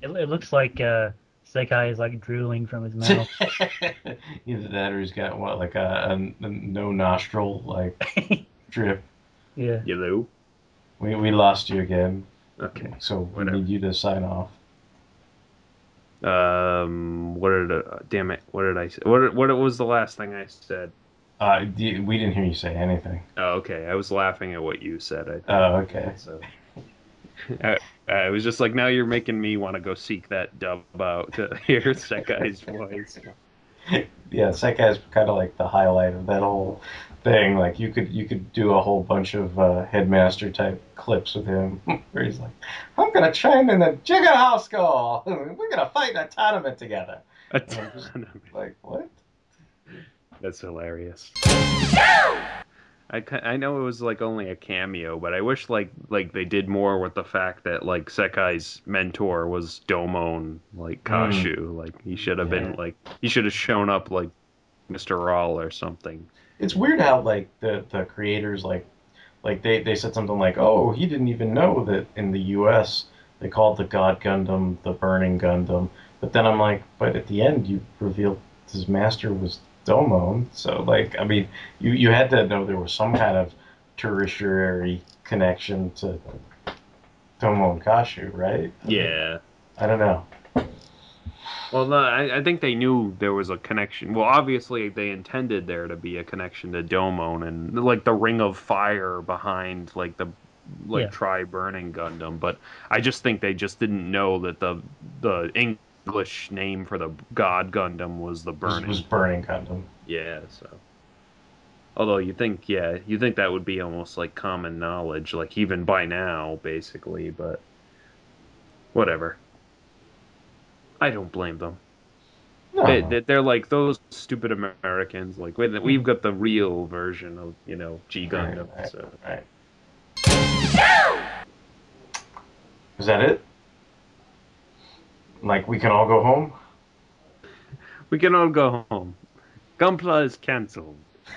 It, it looks like uh, Sekai is like drooling from his mouth. Either that or he's got what, like a, a, a no nostril like drip. Yeah. Hello. We we lost you again. Okay. So we need you to sign off. Um. What did? Uh, damn it! What did I say? What? What was the last thing I said? Uh, we didn't hear you say anything. Oh, okay. I was laughing at what you said. I think. Oh, okay. So. I, I was just like, now you're making me want to go seek that dub out to hear Sekai's voice. yeah, Sekai's kind of like the highlight of that whole thing. Like you could you could do a whole bunch of uh, headmaster type clips with him, where he's like, "I'm gonna train in the Jigen Hao School. We're gonna fight in a tournament together." A And like what? That's hilarious. I, I know it was like only a cameo, but I wish like like they did more with the fact that like Sekai's mentor was Domon, like Mm. Kashu. Like he should have been like he should have shown up like Mr. Ral or something. It's weird how like the the creators like like they they said something like, "Oh, he didn't even know that in the U.S. they called the God Gundam the Burning Gundam." But then I'm like, but at the end you revealed his master was Domon, so like I mean, you you had to know there was some kind of tertiary connection to Domon Kashu, right? Yeah. I don't know. Well, no, I, I think they knew there was a connection. Well, obviously they intended there to be a connection to Domon and like the Ring of Fire behind like the like Yeah. Try Burning Gundam, but I just think they just didn't know that the the English name for the God Gundam was the Burning. was Burning Gundam. Yeah, so. Although you think, yeah, you think that would be almost like common knowledge, like even by now, basically, but whatever. I don't blame them. No. They, they're like those stupid Americans. Like we- we've got the real version of you know G Gundam. Right, so right. Is that it? Like we can all go home? we can all go home. Gunpla is cancelled.